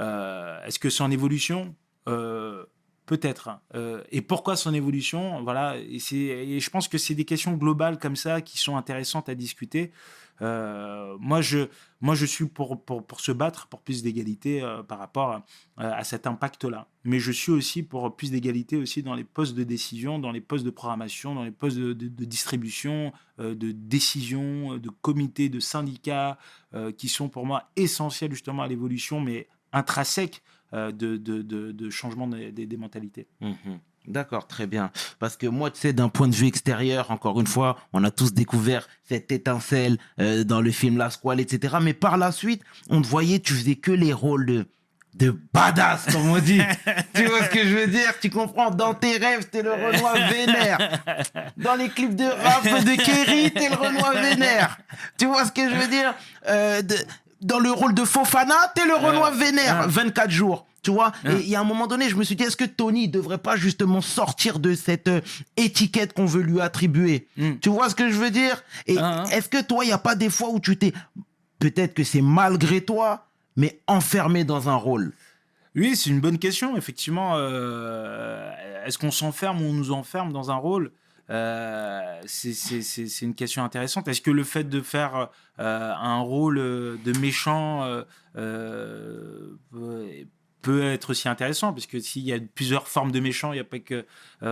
Euh, Est-ce que en évolution? Euh, Peut-être. Euh, et pourquoi son évolution? Voilà. Et, et je pense que c'est des questions globales comme ça qui sont intéressantes à discuter. Moi, je, moi, je suis pour, pour, pour se battre pour plus d'égalité par rapport à, cet impact-là. Mais je suis aussi pour plus d'égalité aussi dans les postes de décision, dans les postes de programmation, dans les postes de, de- distribution, de décision, de comités, de syndicats, qui sont pour moi essentiels justement à l'évolution, mais intrinsèques euh, de, de, de, de changement des, mentalités. Mhm. D'accord, très bien. Parce que moi, tu sais, d'un point de vue extérieur, encore une fois, on a tous découvert cette étincelle euh, dans le film La Squale, etc. Mais par la suite, on te voyait, tu faisais que les rôles de, de badass, comme on dit. (laughs) tu vois ce que je veux dire? Tu comprends? Dans tes rêves, t'es le Renoir vénère. Dans les clips de rap de Kerry, t'es le Renoir vénère. Tu vois ce que je veux dire? Euh, de- Dans le rôle de Fofana, t'es le Renoir vénère. 24 jours. Tu vois Et il y a un moment donné, je me suis dit, est-ce que Tony devrait pas justement sortir de cette euh, étiquette qu'on veut lui attribuer Mm. Tu vois ce que je veux dire? Et Ah, ah. est-ce que toi, il n'y a pas des fois où tu t'es... Peut-être que c'est malgré toi, mais enfermé dans un rôle? Oui, c'est une bonne question. Effectivement, euh, est-ce qu'on s'enferme ou on nous enferme dans un rôle? Euh, c'est- une question intéressante. Est-ce que le fait de faire euh, un rôle euh, de méchant euh, peut- être aussi intéressant? Parce que s'il y a plusieurs formes de méchants, il n'y a pas que,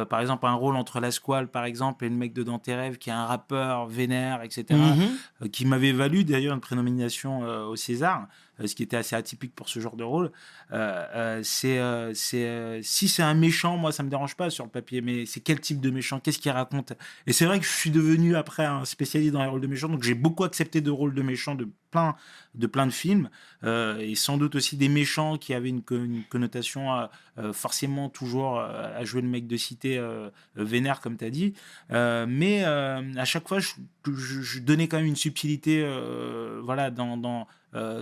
par exemple, un rôle entre la squale, par exemple, et le mec de Dans tes rêves qui est un rappeur vénère, etc Mhm. euh, qui m'avait valu d'ailleurs une prénomination au César. Euh, ce qui était assez atypique pour ce genre de rôle. Euh, euh, c'est, si c'est un méchant, moi, ça me dérange pas sur le papier, mais c'est quel type de méchant Qu'est-ce qu'il raconte? Et c'est vrai que je suis devenu après un spécialiste dans les rôles de méchants, donc j'ai beaucoup accepté de rôles de méchants de plein de plein de films et sans doute aussi des méchants qui avaient une, co- une connotation forcément toujours à jouer le mec de cité euh, vénère comme tu as dit mais à chaque fois je, donnais quand même une subtilité voilà dans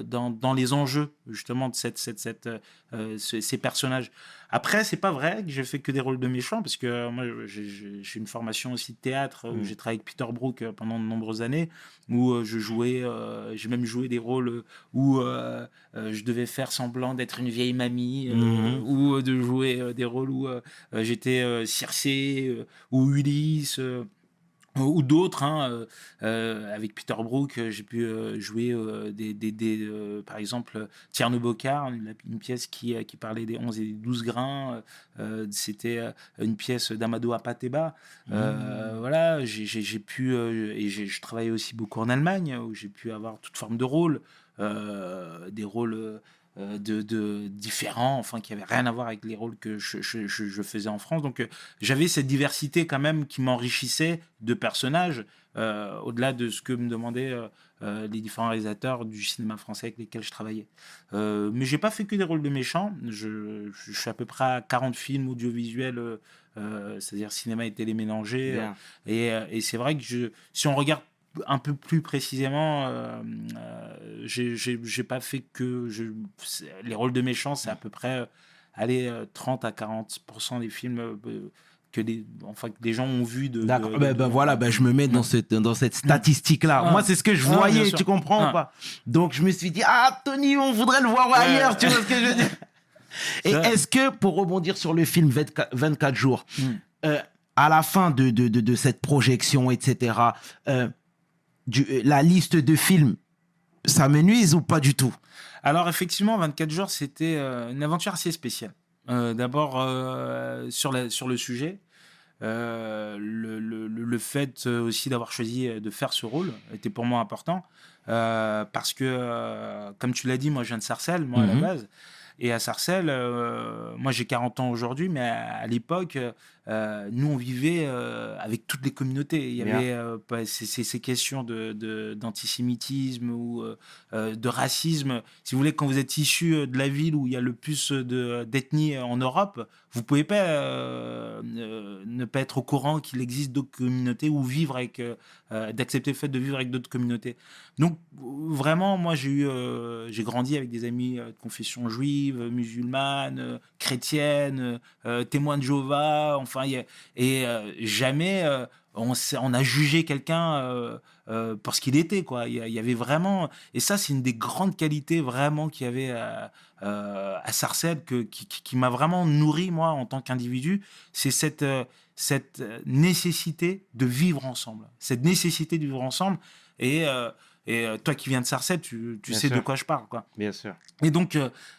dans dans les enjeux justement de cette cette, cette euh, ce- ces personnages après c'est pas vrai que j'ai fait que des rôles de méchants parce que euh, moi j'ai- une formation aussi de théâtre où Mm. j'ai travaillé avec Peter Brook euh, pendant de nombreuses années où euh, je jouais, euh, j'ai même joué des rôles euh, où euh, euh, je devais faire semblant d'être une vieille mamie, euh, Mhm. ou euh, de jouer euh, des rôles où euh, euh, j'étais euh, Circé euh, ou Ulysse. Ou d'autres, hein, euh, euh, avec Peter Brook, euh, j'ai pu euh, jouer euh, des, des, des, par exemple, Tierno Bocard, une, une pièce qui, qui parlait des 11 et des 12 grains. C'était une pièce d'Amado Apateba. Euh, Voilà, j'ai- pu, et je travaillais aussi beaucoup en Allemagne, où j'ai pu avoir toute forme de rôle, des rôles de, de différents, enfin, qui n'avaient rien à voir avec les rôles que je, je- je- je faisais en France. Donc, euh, j'avais cette diversité quand même qui m'enrichissait de personnages, euh, au-delà de ce que me demandaient euh, euh, les différents réalisateurs du cinéma français avec lesquels je travaillais. Euh, mais j'ai pas fait que des rôles de méchants. Je, je suis à peu près à 40 films audiovisuels, euh, euh, c'est-à-dire cinéma et télé mélangés. Euh, et c'est vrai que je, si on regarde un peu plus précisément, euh, euh, j'ai- pas fait que je, les rôles de méchants, c'est à peu près euh, allez, euh, 30 à 40% des films euh, que des, enfin, que des gens ont vu de. D'accord. de- Ben, de- ben voilà, ben je me mets dans cette, dans cette statistique-là. Ah. Moi, c'est ce que je Ah, voyais, tu comprends Ah. ou pas? Donc, je me suis dit, ah, Tony, on voudrait le voir ailleurs, tu vois ce que je veux dire? (laughs) Et est-ce que, pour rebondir sur le film 24, 24 jours, Mm. euh, à la fin de, de, de, de cette projection, etc., euh, du- euh, la liste de films, ça me nuise ou pas du tout? Alors effectivement, 24 jours, c'était euh, une aventure assez spéciale. Euh, D'abord euh, sur, la- sur le sujet, euh, le, le- le- le fait aussi d'avoir choisi de faire ce rôle était pour moi important parce que, comme tu l'as dit, moi je viens de Sarcelles, moi à la Mhm. base. Et à Sarcelles, moi j'ai 40 ans aujourd'hui, mais à, à l'époque, euh, nous on vivait euh, avec toutes les communautés. Il y Bien. avait euh, pas- ces, ces- ces questions de- de- d'antisémitisme ou de racisme. Si vous voulez, quand vous êtes issu de la ville où il y a le plus de- d'ethnies en Europe, vous pouvez pas ne pas être au courant qu'il existe d'autres communautés ou vivre avec, d'accepter le fait de vivre avec d'autres communautés. Donc vraiment, moi j'ai eu, j'ai grandi avec des amis de confession juive, musulmane, chrétienne, témoins de Jéhovah. Enfin, il y a- et euh, jamais euh, on, a jugé quelqu'un euh, euh, pour ce qu'il était. Quoi. Il y, avait vraiment, et ça c'est une des grandes qualités vraiment qu'il y avait à, à Sarcelles que, qui, qui- qui m'a vraiment nourri moi en tant qu'individu. C'est cette cette nécessité de vivre ensemble, cette nécessité de vivre ensemble. Et, et toi qui viens de Sarcelles, tu, tu sais sûr. de quoi je parle. Quoi. Bien sûr. Et donc,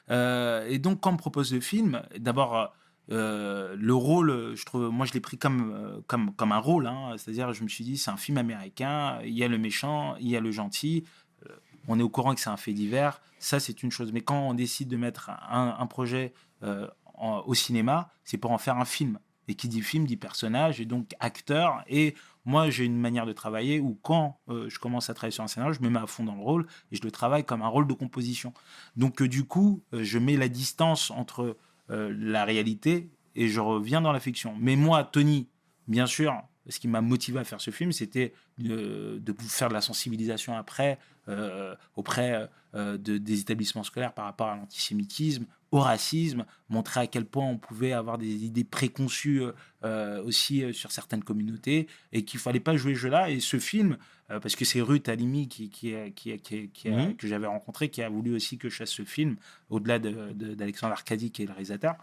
euh, et donc quand on me propose le film, d'abord, euh, le rôle, je trouve, moi je l'ai pris comme, euh, comme, comme un rôle. hein. C'est-à-dire, je me suis dit, c'est un film américain, il y a le méchant, il y a le gentil. Euh, on est au courant que c'est un fait divers. Ça, c'est une chose. Mais quand on décide de mettre un, projet au cinéma, c'est pour en faire un film. Et qui dit film dit personnage et donc acteur. Et moi, j'ai une manière de travailler où quand je commence à travailler sur un scénario, je me mets à fond dans le rôle et je le travaille comme un rôle de composition. Donc du coup, je mets la distance entre euh, la réalité et je reviens dans la fiction. Mais moi, Tony, bien sûr, ce qui m'a motivé à faire ce film, c'était de, de faire de la sensibilisation après euh, auprès euh, de- des établissements scolaires par rapport à l'antisémitisme, au racisme, montrer à quel point on pouvait avoir des idées préconçues euh, aussi sur certaines communautés et qu'il fallait pas jouer ce jeu-là. Et ce film, parce que c'est Ruth Halimi qui, qui, qui, qui, a- qui a- Mhm. que j'avais rencontré, qui a voulu aussi que je fasse ce film, au-delà de- de- d'Alexandre Arcadi, qui est le réalisateur.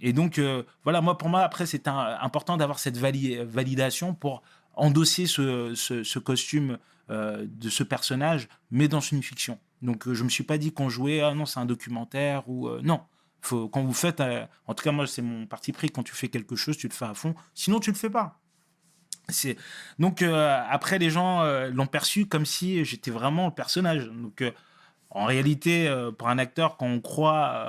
Et donc, voilà, moi, pour moi, après, c'est important d'avoir cette vali- validation pour endosser ce, costume euh, de ce personnage, mais dans une fiction. Donc, euh, je me suis pas dit qu'on jouait, ah non, c'est un documentaire, ou euh, non. Faut, quand vous faites, en tout cas, moi, c'est mon parti pris, quand tu fais quelque chose, tu le fais à fond, sinon, tu le fais pas. C'est donc après les gens l'ont perçu comme si j'étais vraiment le personnage. Donc en réalité, pour un acteur, quand on croit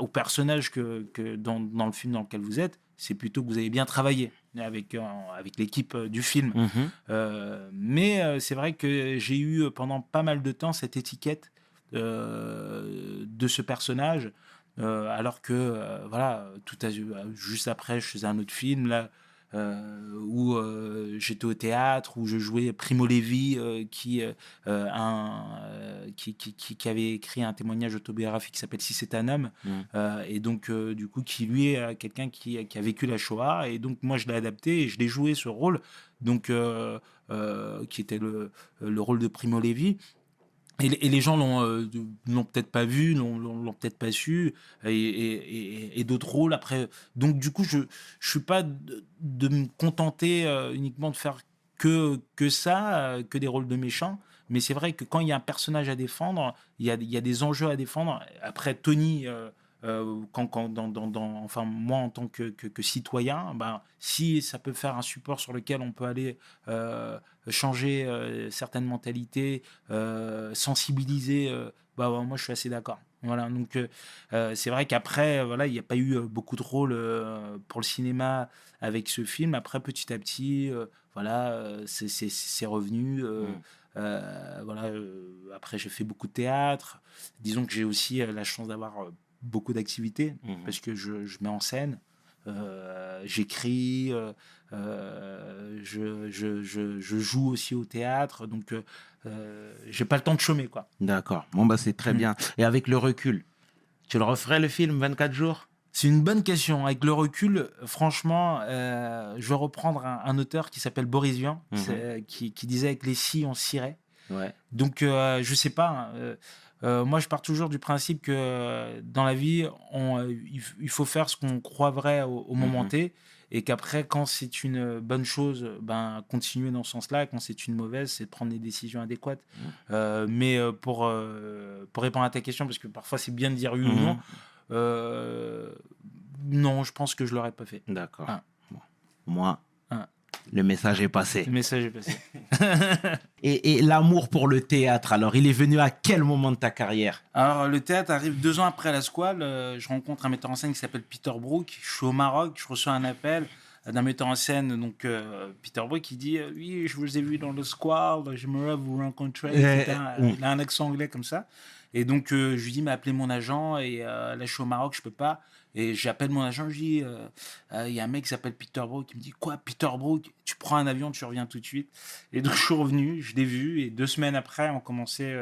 au personnage que, que dans, dans le film dans lequel vous êtes, c'est plutôt que vous avez bien travaillé avec, euh, avec l'équipe euh, du film. Mhm. Euh, mais c'est vrai que j'ai eu pendant pas mal de temps cette étiquette euh, de ce personnage, euh, alors que voilà, tout à, juste après, je faisais un autre film là. Euh, où euh, j'étais au théâtre, où je jouais Primo Levi, euh, qui, un, qui, qui, qui, avait écrit un témoignage autobiographique qui s'appelle Si c'est un homme, euh, et donc du coup qui lui est quelqu'un qui, qui a vécu la Shoah, et donc moi je l'ai adapté et je l'ai joué ce rôle, donc euh, euh, qui était le, le rôle de Primo Levi. Et, les- gens l'ont euh, peut-être pas vu, l'ont peut-être pas su, et, d'autres rôles après. Donc du coup, je je suis pas de, me contenter euh, uniquement de faire que que ça, euh, que des rôles de méchants. Mais c'est vrai que quand il y a un personnage à défendre, il y a, il y a des enjeux à défendre. Après, Tony, euh, quand, quand dans, dans, dans- enfin moi en tant que, que, que citoyen, ben, si ça peut faire un support sur lequel on peut aller euh, changer euh, certaines mentalités, sensibiliser, bah, ouais, moi je suis assez d'accord. Voilà, donc c'est vrai qu'après, voilà, il n'y a pas eu beaucoup de rôles pour le cinéma avec ce film. Après, petit à petit, voilà, c'est- revenu. euh, Mm. euh, voilà, après, j'ai fait beaucoup de théâtre. Disons que j'ai aussi la chance d'avoir beaucoup d'activités Mhm. parce que je, je mets en scène, euh, j'écris, euh, euh, je, je, je, joue aussi au théâtre. Donc, j'ai pas le temps de chômer, quoi. D'accord. Bon, bah, c'est très Mm. bien. Et avec le recul, tu le referais le film 24 jours? C'est une bonne question. Avec le recul, franchement, euh, je vais reprendre un, un auteur qui s'appelle Boris Vian, Mhm. qui, qui disait avec les scies, on cirait. Ouais. Donc, euh, je sais pas. hein, euh, euh, moi, je pars toujours du principe que euh, dans la vie, on, euh, il, faut faire ce qu'on croit vrai au, au moment Mhm. T. Et qu'après, quand c'est une bonne chose, ben, continuer dans ce sens-là. Quand c'est une mauvaise, c'est de prendre des décisions adéquates. Mhm. Euh, mais pour, euh, pour répondre à ta question, parce que parfois c'est bien de dire oui ou Mhm. non, euh, non, je pense que je l'aurais pas fait. D'accord. Ah. Bon. Moi. Le message est passé. Le message est passé. (laughs) Et, et l'amour pour le théâtre, alors, il est venu à quel moment de ta carrière? Alors, le théâtre arrive deux ans après la squale. euh, je rencontre un metteur en scène qui s'appelle Peter Brook. Je suis au Maroc, je reçois un appel d'un metteur en scène, donc euh, Peter Brook, qui dit euh, Oui, je vous ai vu dans le squale, j'aimerais vous rencontrer. Euh, etc. mm. Il a un accent anglais comme ça. Et donc, euh, je lui dis Mais appelez mon agent. Et euh, là, je suis au Maroc, je peux pas. Et j'appelle mon agent, je dis euh, Euh, Il y a un mec qui s'appelle Peter Brook qui me dit Quoi, Peter Brook Tu prends un avion, tu reviens tout de suite. Et donc, je suis revenu, je l'ai vu. Et deux semaines après, on commençait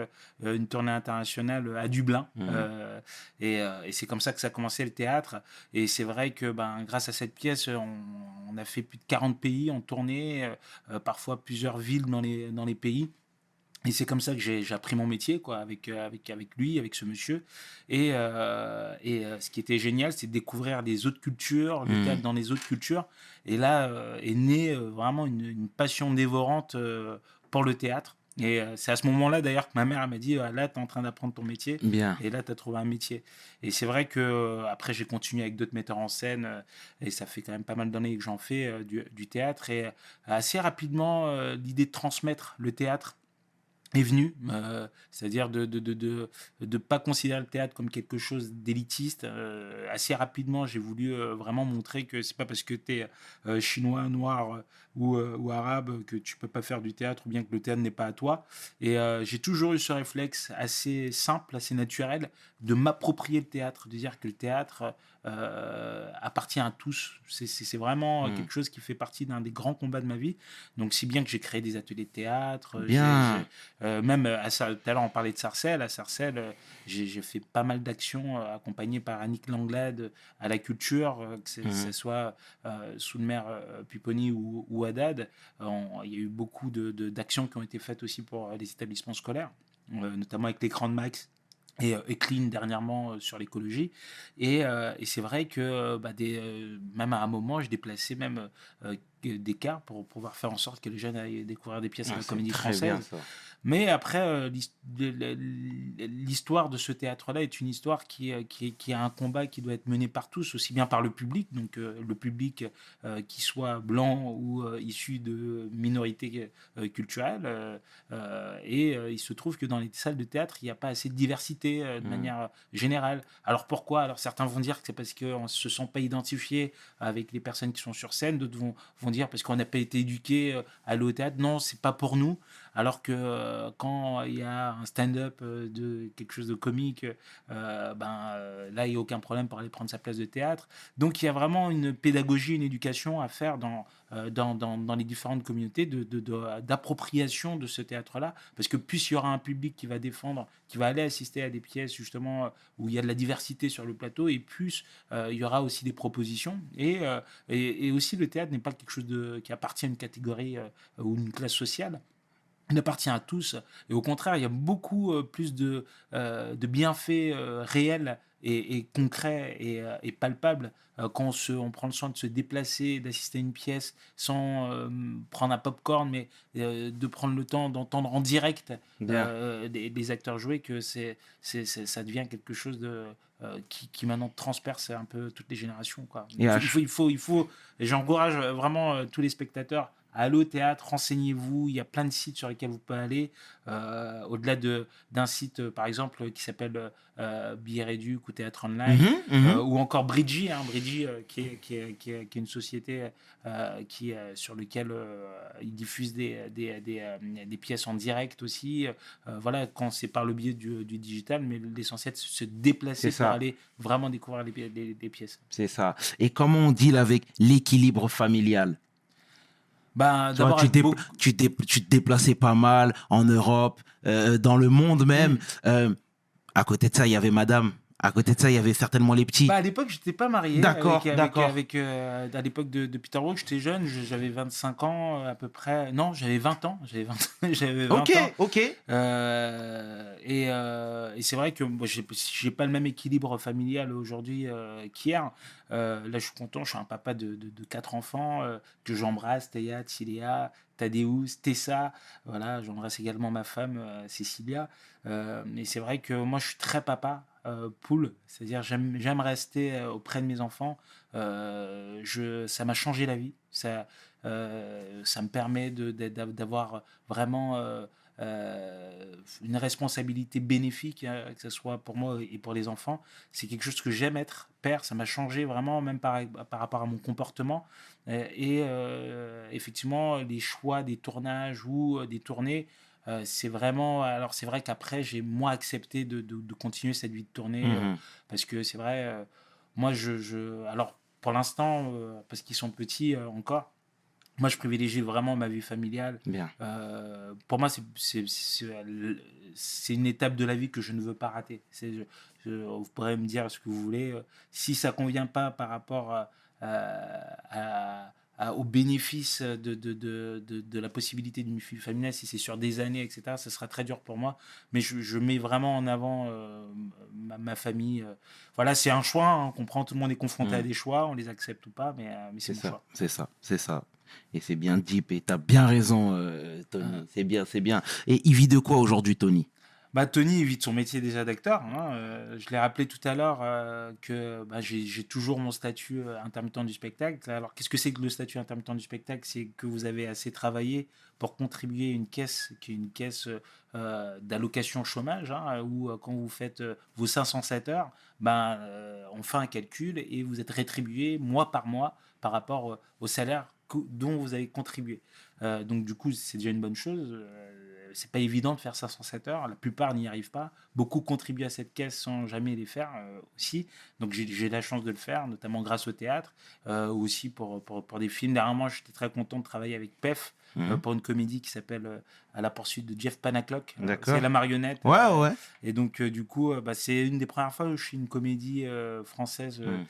euh, une tournée internationale à Dublin. Euh, et et c'est comme ça que ça a commencé le théâtre. Et c'est vrai que ben, grâce à cette pièce, on, on a fait plus de 40 pays en tournée, parfois plusieurs villes dans les, dans les pays. Et c'est comme ça que j'ai appris mon métier, quoi, avec, euh, avec, avec lui, avec ce monsieur. Et, euh, et euh, ce qui était génial, c'est de découvrir les autres cultures, le théâtre dans les autres cultures. Et là euh, est née euh, vraiment une, une passion dévorante pour le théâtre. Et c'est à ce moment-là, d'ailleurs, que ma mère m'a dit Ah, Là, tu es en train d'apprendre ton métier. Bien. Et là, tu as trouvé un métier. Et c'est vrai que après, j'ai continué avec d'autres metteurs en scène. et ça fait quand même pas mal d'années que j'en fais du, du théâtre. Et assez rapidement, l'idée de transmettre le théâtre est venue. euh, C'est-à-dire de ne de, de, de, pas considérer le théâtre comme quelque chose d'élitiste. Euh, assez rapidement, j'ai voulu euh, vraiment montrer que c'est pas parce que tu es chinois, noir euh, ou, euh, ou arabe que tu peux pas faire du théâtre ou bien que le théâtre n'est pas à toi. Et euh, j'ai toujours eu ce réflexe assez simple, assez naturel, de m'approprier le théâtre, de dire que le théâtre euh, appartient à tous. C'est- vraiment euh, Mm. quelque chose qui fait partie d'un des grands combats de ma vie. Donc, si bien que j'ai créé des ateliers de théâtre. euh, même à tout à l'heure, on parlait de Sarcelles. À Sarcelles, j'ai fait pas mal d'actions accompagnées par Annick Langlade à la culture, que ce soit euh, sous le maire Pupponi ou, ou Haddad. Il y a eu beaucoup de- de- d'actions qui ont été faites aussi pour les établissements scolaires, notamment avec l'écran de Max et, euh, et Clean dernièrement euh, sur l'écologie. Et, euh, et c'est vrai que bah, des, même à un moment, je déplaçais même d'écart pour pouvoir faire en sorte que les jeunes aillent découvrir des pièces Ah, de la comédie française. Mais après, euh, l'histoire de ce théâtre-là est une histoire qui, euh, qui, qui a un combat qui doit être mené par tous, aussi bien par le public, donc euh, le public euh, qui soit blanc ou euh, issu de minorités euh, culturelles. et il se trouve que dans les salles de théâtre, il n'y a pas assez de diversité de Mhm. manière générale. Alors pourquoi? Alors certains vont dire que c'est parce qu'on ne se sent pas identifié avec les personnes qui sont sur scène, d'autres vont, vont dire parce qu'on n'a pas été éduqué euh, à aller au théâtre. Non, c'est pas pour nous. Alors que euh, quand il y a un stand-up euh, de quelque chose de comique, euh, ben là il n'y a aucun problème pour aller prendre sa place de théâtre. Donc il y a vraiment une pédagogie, une éducation à faire dans dans, dans, les différentes communautés de, de- de- d'appropriation de, ce théâtre-là. Parce que plus il y aura un public qui va défendre, qui va aller assister à des pièces justement où il y a de la diversité sur le plateau, et plus il y aura aussi des propositions. Et, et, aussi le théâtre n'est pas quelque chose de, qui appartient à une catégorie ou une classe sociale. Il appartient à tous. Et au contraire, il y a beaucoup euh, plus de, euh, de bienfaits euh, réels et, et concrets et, et palpables quand on, se, on prend le soin de se déplacer, d'assister à une pièce sans prendre un popcorn, mais de prendre le temps d'entendre en direct des, des acteurs jouer, que c'est, c'est, c'est- ça devient quelque chose de, qui, qui maintenant transperce un peu toutes les générations. Quoi. Et Il, faut, il, faut, il faut, et j'encourage vraiment tous les spectateurs à aller au théâtre, renseignez-vous, il y a plein de sites sur lesquels vous pouvez aller, euh, au-delà de, d'un site euh, par exemple qui s'appelle euh, Billets Réduc ou Théâtre Online. Mhm, mhm. Euh, ou encore Bridgie, hein, Bridgie euh, qui, est, qui, est, qui, est, qui est une société euh, qui, euh, sur laquelle euh, ils diffusent des, des, des, euh, des pièces en direct aussi. Euh, voilà, quand c'est par le biais du, du digital, mais l'essentiel c'est de se déplacer pour aller vraiment découvrir les, les- les pièces. C'est ça. Et comment on deal avec l'équilibre familial? Ben, Tu vois, d'abord, tu, avec dé- beaucoup- tu, dé- tu te déplaçais pas mal en Europe, euh, dans le monde même. Mm. Euh, à côté de ça, il y avait madame. À côté de ça, il y avait certainement les petits. Bah, à l'époque, j'étais pas marié. D'accord, avec, d'accord. avec, euh, à l'époque de, de Peter Brook, j'étais jeune, je- j'avais 25 ans à peu près. Non, j'avais 20 ans. J'avais 20, (laughs) j'avais 20 ok, ans. ok. Euh, et euh, et c'est vrai que moi, j'ai pas le même équilibre familial aujourd'hui qu'hier. Euh, là, je suis content. Je suis un papa de, quatre enfants euh, que j'embrasse Théa, Tiléa, Tadeusz, Tessa. Voilà, j'embrasse également ma femme euh, Cécilia. Et c'est vrai que moi, je suis très papa. Poule, c'est-à-dire j'aime rester auprès de mes enfants. Je, ça m'a changé la vie. Ça, ça me permet d'avoir vraiment euh, une responsabilité bénéfique, euh, que ce soit pour moi et pour les enfants. C'est quelque chose que j'aime être père. Ça m'a changé vraiment, même par, par rapport à mon comportement. Euh, et euh, effectivement, les choix des tournages ou des tournées, euh, c'est vraiment. Alors, c'est vrai qu'après, j'ai moins accepté de, de- de continuer cette vie de tournée. euh, Mhm. parce que c'est vrai, euh, moi, je, je- Alors, pour l'instant, parce qu'ils sont petits encore, moi, je privilégie vraiment ma vie familiale. Bien. Euh, pour moi, c'est- une étape de la vie que je ne veux pas rater. C'est- je- je- vous pourrez me dire ce que vous voulez. euh, Si ça convient pas par rapport à, à- à- au bénéfice de, de, de, de, la possibilité d'une vie familiale, si c'est sur des années, etc., ce sera très dur pour moi. Mais je, je mets vraiment en avant euh, ma, ma famille. euh. Voilà, c'est un choix. hein, on comprend, tout le monde est confronté Mm. à des choix, on les accepte ou pas, mais, euh, mais c'est C'est mon ça, choix. c'est ça, c'est ça. Et c'est bien deep. Et t'as bien raison, euh, Tony. Ah. C'est bien, c'est bien. Et il vit de quoi aujourd'hui, Tony? Bah, Tony il vit de son métier déjà d'acteur. hein. Euh, je l'ai rappelé tout à l'heure euh, que bah, j'ai toujours mon statut intermittent du spectacle. Alors, qu'est-ce que c'est que le statut intermittent du spectacle? C'est que vous avez assez travaillé pour contribuer à une caisse qui est une caisse euh, d'allocation chômage, hein, où euh, quand vous faites euh, vos 507 heures, ben, euh, on fait un calcul et vous êtes rétribué mois par mois par rapport euh, au salaire dont vous avez contribué. Euh, donc, du coup, c'est déjà une bonne chose. Euh, c'est pas évident de faire 507 heures. La plupart n'y arrivent pas. Beaucoup contribuent à cette caisse sans jamais les faire euh, aussi. Donc j'ai la chance de le faire, notamment grâce au théâtre, euh, aussi pour, pour, pour des films. Dernièrement, j'étais très content de travailler avec PEF Mhm. pour une comédie qui s'appelle À la poursuite de Jeff Panaclock. C'est la marionnette. Ouais, ouais. Et donc, du coup, bah, c'est une des premières fois où je suis une comédie française euh,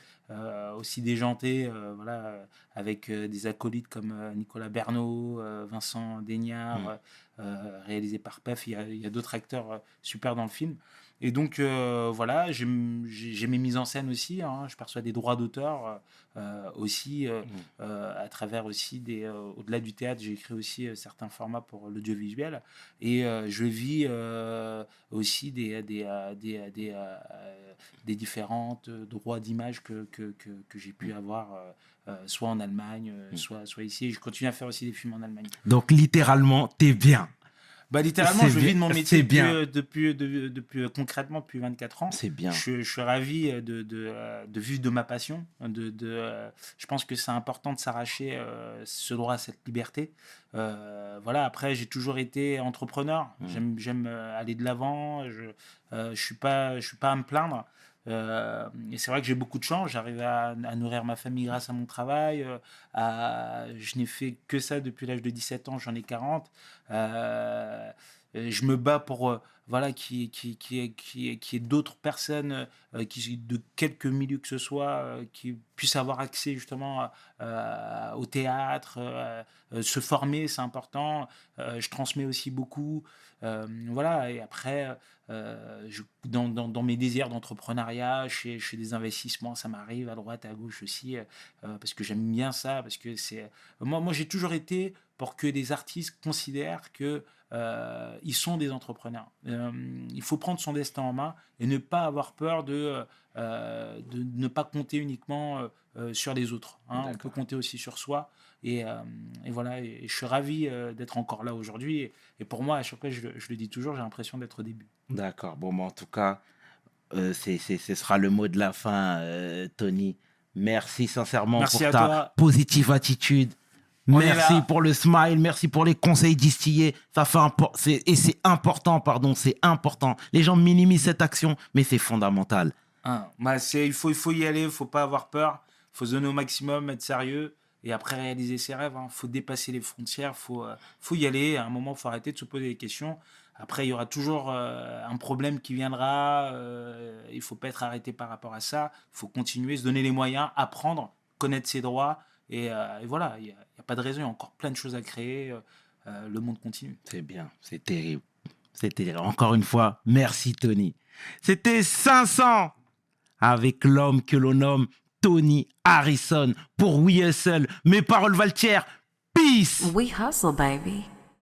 aussi déjantée, euh, voilà, euh, avec euh, des acolytes comme euh, Nicolas Bernot, euh, Vincent Daignard, Mm. euh, euh, réalisé par PEF. Il y a, d'autres acteurs euh, super dans le film. Et donc, euh, voilà, j'ai mes mises en scène aussi. hein. Je perçois des droits d'auteur euh, euh, aussi, euh, euh, à travers aussi des. Au-delà du théâtre, j'ai écrit aussi certains formats pour l'audiovisuel. Et je vis aussi des, des, des, des, des différentes droits d'image que, que, que, que j'ai pu avoir, euh, soit en Allemagne, euh, soit, soit ici. Et je continue à faire aussi des films en Allemagne. Donc, littéralement, t'es bien. Bah, littéralement, je vis de mon métier depuis, bien. euh, depuis, depuis, depuis, euh, concrètement depuis 24 ans. C'est bien. Je, je suis ravi euh, de, de, euh, de vivre de ma passion. De, de, euh, je pense que c'est important de s'arracher euh, ce droit à cette liberté. Euh, voilà. Après, j'ai toujours été entrepreneur. Mmh. J'aime, euh, aller de l'avant. Je ne je suis pas, je suis pas à me plaindre. Euh, et c'est vrai que j'ai beaucoup de chance. J'arrive à, nourrir ma famille grâce à mon travail. euh, je n'ai fait que ça depuis l'âge de 17 ans. J'en ai 40. Euh, et je me bats pour euh, voilà qui qui qui qui qui est d'autres personnes euh, qui de quelques milieux que ce soit euh, qui puissent avoir accès justement euh, au théâtre euh, euh, se former c'est important. Euh, je transmets aussi beaucoup. Euh, voilà et après euh, dans, dans, mes désirs d'entrepreneuriat fais des investissements ça m'arrive à droite à gauche aussi euh, parce que j'aime bien ça parce que c'est moi moi j'ai toujours été pour que des artistes considèrent que euh, ils sont des entrepreneurs. Euh, il faut prendre son destin en main et ne pas avoir peur de, euh, de ne pas compter uniquement sur les autres. hein. On peut compter aussi sur soi. Et, et voilà, et je suis ravi d'être encore là aujourd'hui. Et, et pour moi, à chaque fois, je, le- je le dis toujours, j'ai l'impression d'être au début. D'accord. Bon, bah, en tout cas, c'est, c'est- ce sera le mot de la fin, Tony. Merci sincèrement Merci pour ta toi. positive attitude. Merci pour le smile, merci pour les conseils distillés. Ça fait c'est- et c'est important, pardon, c'est important. Les gens minimisent cette action, mais c'est fondamental. Hein, bah, c'est, il, faut, il faut y aller, il ne faut pas avoir peur. Il faut se donner au maximum, être sérieux. Et après, réaliser ses rêves. Il faut dépasser les frontières. Il faut, euh, faut y aller. À un moment, il faut arrêter de se poser des questions. Après, il y aura toujours euh, un problème qui viendra. euh, il ne faut pas être arrêté par rapport à ça. Il faut continuer, se donner les moyens, apprendre, connaître ses droits. Et, euh, et voilà, il n'y a pas de raison. Il y a encore plein de choses à créer. euh, euh, le monde continue. C'est bien, c'est terrible. C'est terrible. Encore une fois, merci Tony. C'était 500 avec l'homme que l'on nomme Tony Harrison pour We Hustle. Mes paroles valent Peace We hustle, baby.